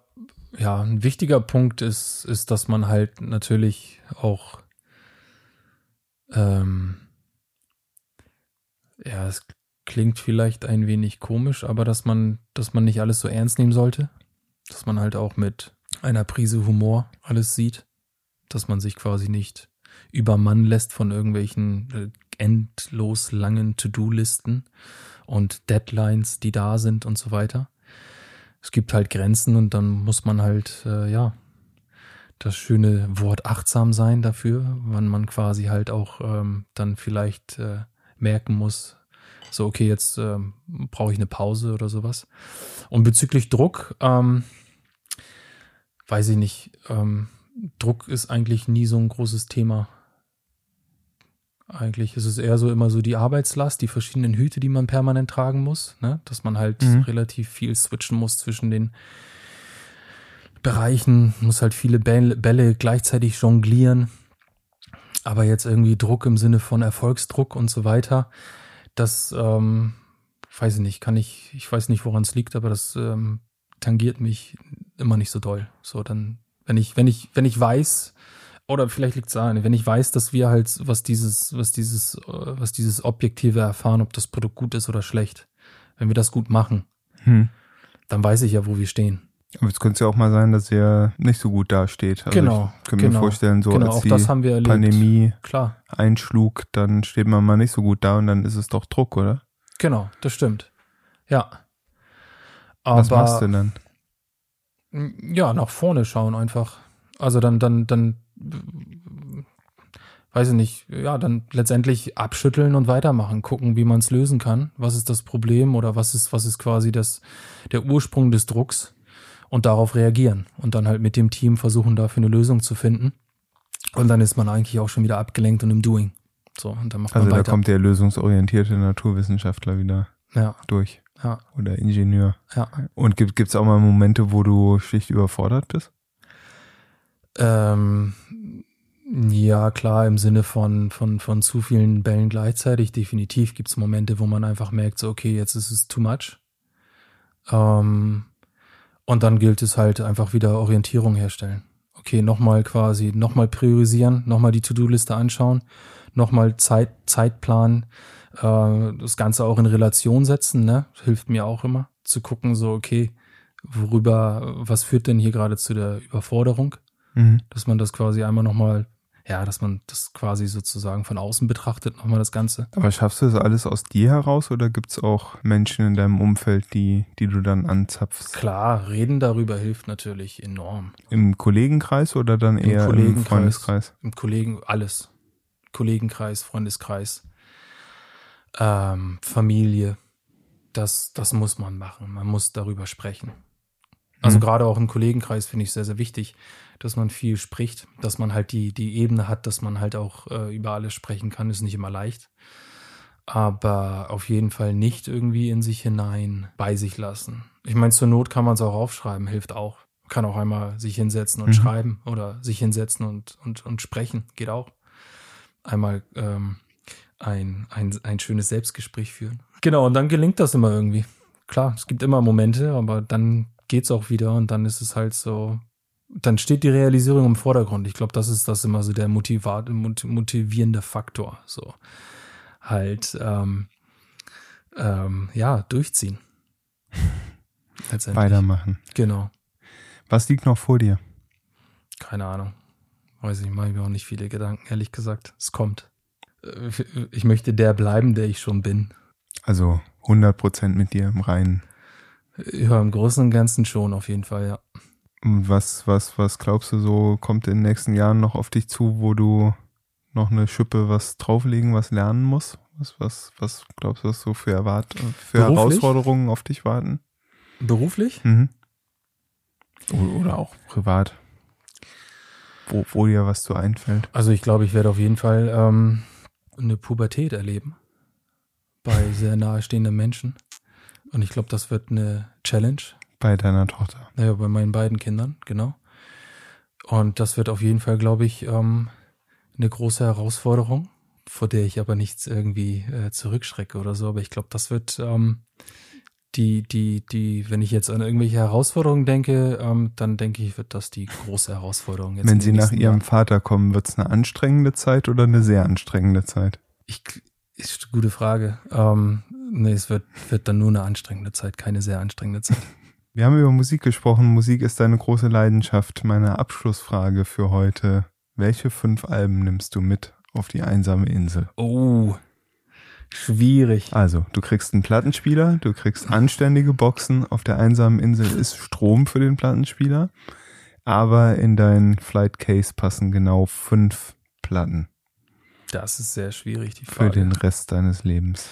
ja, ein wichtiger Punkt ist, ist, dass man halt natürlich auch ähm, ja, es klingt vielleicht ein wenig komisch, aber dass man, dass man nicht alles so ernst nehmen sollte. Dass man halt auch mit einer Prise Humor alles sieht. Dass man sich quasi nicht übermannen lässt von irgendwelchen äh, endlos langen To-Do-Listen und Deadlines, die da sind und so weiter. Es gibt halt Grenzen und dann muss man halt, äh, ja, das schöne Wort achtsam sein dafür, wann man quasi halt auch ähm, dann vielleicht äh, merken muss, so, okay, jetzt ähm, brauche ich eine Pause oder sowas. Und bezüglich Druck, ähm, weiß ich nicht, ähm, Druck ist eigentlich nie so ein großes Thema. Eigentlich ist es eher so immer so die Arbeitslast, die verschiedenen Hüte, die man permanent tragen muss, ne? dass man halt mhm. relativ viel switchen muss zwischen den Bereichen, muss halt viele Bälle, Bälle gleichzeitig jonglieren. Aber jetzt irgendwie Druck im Sinne von Erfolgsdruck und so weiter, das, ähm, weiß ich nicht, kann ich, ich weiß nicht, woran es liegt, aber das ähm, tangiert mich immer nicht so doll. So, dann, wenn ich, wenn ich, wenn ich weiß, oder vielleicht liegt es daran, wenn ich weiß, dass wir halt, was dieses, was dieses, äh, was dieses Objektive erfahren, ob das Produkt gut ist oder schlecht, wenn wir das gut machen, hm. dann weiß ich ja, wo wir stehen. Aber es könnte ja auch mal sein, dass er nicht so gut dasteht. Also genau. Ich kann genau, mir vorstellen, so genau, als die Pandemie Klar. einschlug, dann steht man mal nicht so gut da und dann ist es doch Druck, oder? Genau, das stimmt. Ja. Aber, Was machst du denn? Ja, nach vorne schauen einfach. Also dann, dann, dann, weiß ich nicht, ja, dann letztendlich abschütteln und weitermachen, gucken, wie man es lösen kann. Was ist das Problem oder was ist, was ist quasi das, der Ursprung des Drucks? Und darauf reagieren und dann halt mit dem Team versuchen, dafür eine Lösung zu finden. Und dann ist man eigentlich auch schon wieder abgelenkt und im Doing. So, und dann macht also man weiter. da kommt der lösungsorientierte Naturwissenschaftler wieder ja. durch. Ja. Oder Ingenieur. Ja. Und gibt es auch mal Momente, wo du schlicht überfordert bist? Ähm, Ja, klar, im Sinne von, von, von zu vielen Bällen gleichzeitig. Definitiv gibt es Momente, wo man einfach merkt, so, okay, jetzt ist es too much. Ähm, und dann gilt es halt einfach wieder Orientierung herstellen. Okay, nochmal quasi, nochmal priorisieren, nochmal die To-Do-Liste anschauen, nochmal Zeit, Zeitplan, äh, das Ganze auch in Relation setzen, ne? Hilft mir auch immer zu gucken, so, okay, worüber, was führt denn hier gerade zu der Überforderung? Mhm. Dass man das quasi einmal nochmal ja, dass man das quasi sozusagen von außen betrachtet, nochmal das Ganze. Aber schaffst du das alles aus dir heraus oder gibt es auch Menschen in deinem Umfeld, die, die du dann anzapfst? Klar, reden darüber hilft natürlich enorm. Im Kollegenkreis oder dann Im eher im Freundeskreis? Im Kollegen, alles. Kollegenkreis, Freundeskreis, ähm, Familie. Das, das muss man machen. Man muss darüber sprechen. Also mhm. gerade auch im Kollegenkreis finde ich sehr, sehr wichtig, dass man viel spricht, dass man halt die, die Ebene hat, dass man halt auch äh, über alles sprechen kann, ist nicht immer leicht. Aber auf jeden Fall nicht irgendwie in sich hinein bei sich lassen. Ich meine, zur Not kann man es auch aufschreiben, hilft auch. Kann auch einmal sich hinsetzen und mhm. schreiben oder sich hinsetzen und, und, und sprechen, geht auch. Einmal ähm, ein, ein, ein schönes Selbstgespräch führen. Genau, und dann gelingt das immer irgendwie. Klar, es gibt immer Momente, aber dann geht's auch wieder und dann ist es halt so, dann steht die Realisierung im Vordergrund. Ich glaube, das ist das immer so der Motivat, motivierende Faktor. So halt, ähm, ähm, ja, durchziehen. Weitermachen. Genau. Was liegt noch vor dir? Keine Ahnung. Weiß ich, mache ich mir auch nicht viele Gedanken, ehrlich gesagt. Es kommt. Äh, ich möchte der bleiben, der ich schon bin. Also 100% mit dir im Reinen. Ja, im Großen und Ganzen schon, auf jeden Fall, ja. Was, was, was glaubst du so, kommt in den nächsten Jahren noch auf dich zu, wo du noch eine Schippe was drauflegen, was lernen musst? Was, was, was glaubst du, was so für, Erwart für Herausforderungen auf dich warten? Beruflich? Mhm. Oder auch privat. Wo, wo dir was zu einfällt. Also ich glaube, ich werde auf jeden Fall ähm, eine Pubertät erleben. Bei sehr nahestehenden Menschen. Und ich glaube, das wird eine Challenge. Bei deiner Tochter. Naja, bei meinen beiden Kindern, genau. Und das wird auf jeden Fall, glaube ich, ähm, eine große Herausforderung, vor der ich aber nichts irgendwie äh, zurückschrecke oder so. Aber ich glaube, das wird ähm, die, die, die, wenn ich jetzt an irgendwelche Herausforderungen denke, ähm, dann denke ich, wird das die große Herausforderung. Jetzt wenn sie nach ihrem Jahr. Vater kommen, wird es eine anstrengende Zeit oder eine sehr anstrengende Zeit? Ich, ist eine gute Frage. Ähm, nee, es wird, wird dann nur eine anstrengende Zeit, keine sehr anstrengende Zeit. Wir haben über Musik gesprochen. Musik ist deine große Leidenschaft. Meine Abschlussfrage für heute. Welche fünf Alben nimmst du mit auf die einsame Insel? Oh, schwierig. Also, du kriegst einen Plattenspieler, du kriegst anständige Boxen. Auf der einsamen Insel ist Strom für den Plattenspieler. Aber in dein Flight Case passen genau fünf Platten. Das ist sehr schwierig, die Frage. Für den Rest deines Lebens.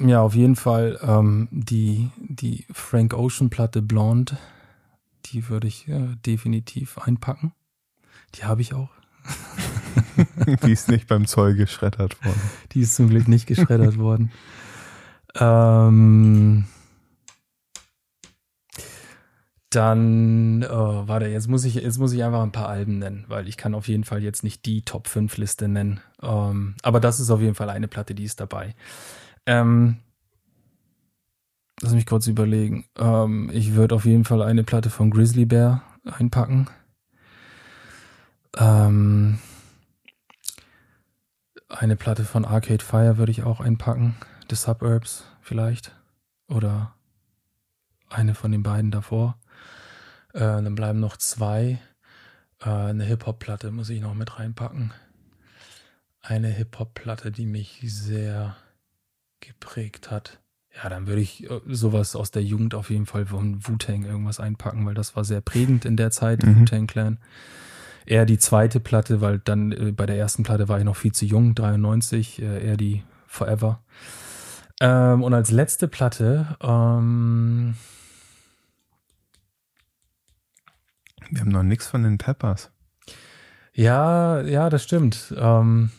Ja, auf jeden Fall ähm, die, die Frank Ocean Platte Blonde, die würde ich äh, definitiv einpacken. Die habe ich auch. die ist nicht beim Zoll geschreddert worden. Die ist zum Glück nicht geschreddert worden. Ähm, dann, oh, warte, jetzt muss ich, jetzt muss ich einfach ein paar Alben nennen, weil ich kann auf jeden Fall jetzt nicht die Top 5 Liste nennen. Ähm, aber das ist auf jeden Fall eine Platte, die ist dabei. Ähm, lass mich kurz überlegen. Ähm, ich würde auf jeden Fall eine Platte von Grizzly Bear einpacken. Ähm, eine Platte von Arcade Fire würde ich auch einpacken. The Suburbs vielleicht. Oder eine von den beiden davor. Äh, dann bleiben noch zwei. Äh, eine Hip-Hop-Platte muss ich noch mit reinpacken. Eine Hip-Hop-Platte, die mich sehr geprägt hat. Ja, dann würde ich äh, sowas aus der Jugend auf jeden Fall von Wu-Tang irgendwas einpacken, weil das war sehr prägend in der Zeit, mhm. Wu-Tang Clan. Eher die zweite Platte, weil dann äh, bei der ersten Platte war ich noch viel zu jung, 93, äh, eher die Forever. Ähm, und als letzte Platte, ähm, Wir haben noch nichts von den Peppers. Ja, ja, das stimmt. Ähm,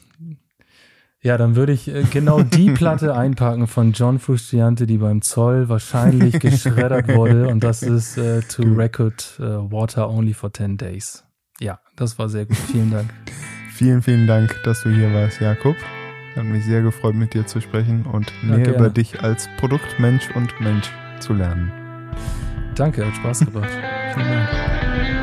ja, dann würde ich äh, genau die Platte einpacken von John Frusciante, die beim Zoll wahrscheinlich geschreddert wurde. Und das ist äh, To Record uh, Water Only for 10 Days. Ja, das war sehr gut. Vielen Dank. vielen, vielen Dank, dass du hier warst, Jakob. Hat mich sehr gefreut, mit dir zu sprechen und mehr ja, über dich als Produktmensch und Mensch zu lernen. Danke, hat Spaß gemacht. Vielen Dank.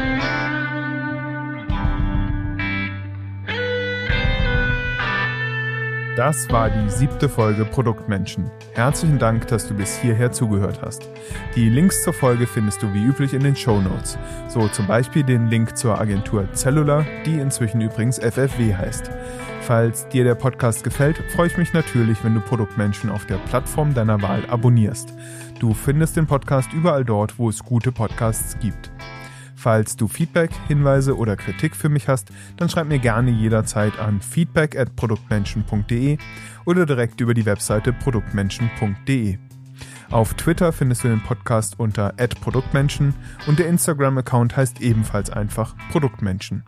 Das war die siebte Folge Produktmenschen. Herzlichen Dank, dass du bis hierher zugehört hast. Die Links zur Folge findest du wie üblich in den Show Notes. So zum Beispiel den Link zur Agentur Cellular, die inzwischen übrigens FFW heißt. Falls dir der Podcast gefällt, freue ich mich natürlich, wenn du Produktmenschen auf der Plattform deiner Wahl abonnierst. Du findest den Podcast überall dort, wo es gute Podcasts gibt. Falls du Feedback, Hinweise oder Kritik für mich hast, dann schreib mir gerne jederzeit an feedback at produktmenschen.de oder direkt über die Webseite produktmenschen.de. Auf Twitter findest du den Podcast unter @produktmenschen und der Instagram-Account heißt ebenfalls einfach Produktmenschen.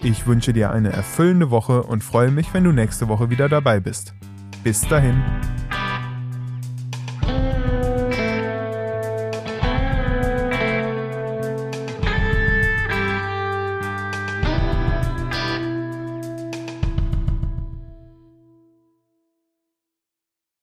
Ich wünsche dir eine erfüllende Woche und freue mich, wenn du nächste Woche wieder dabei bist. Bis dahin.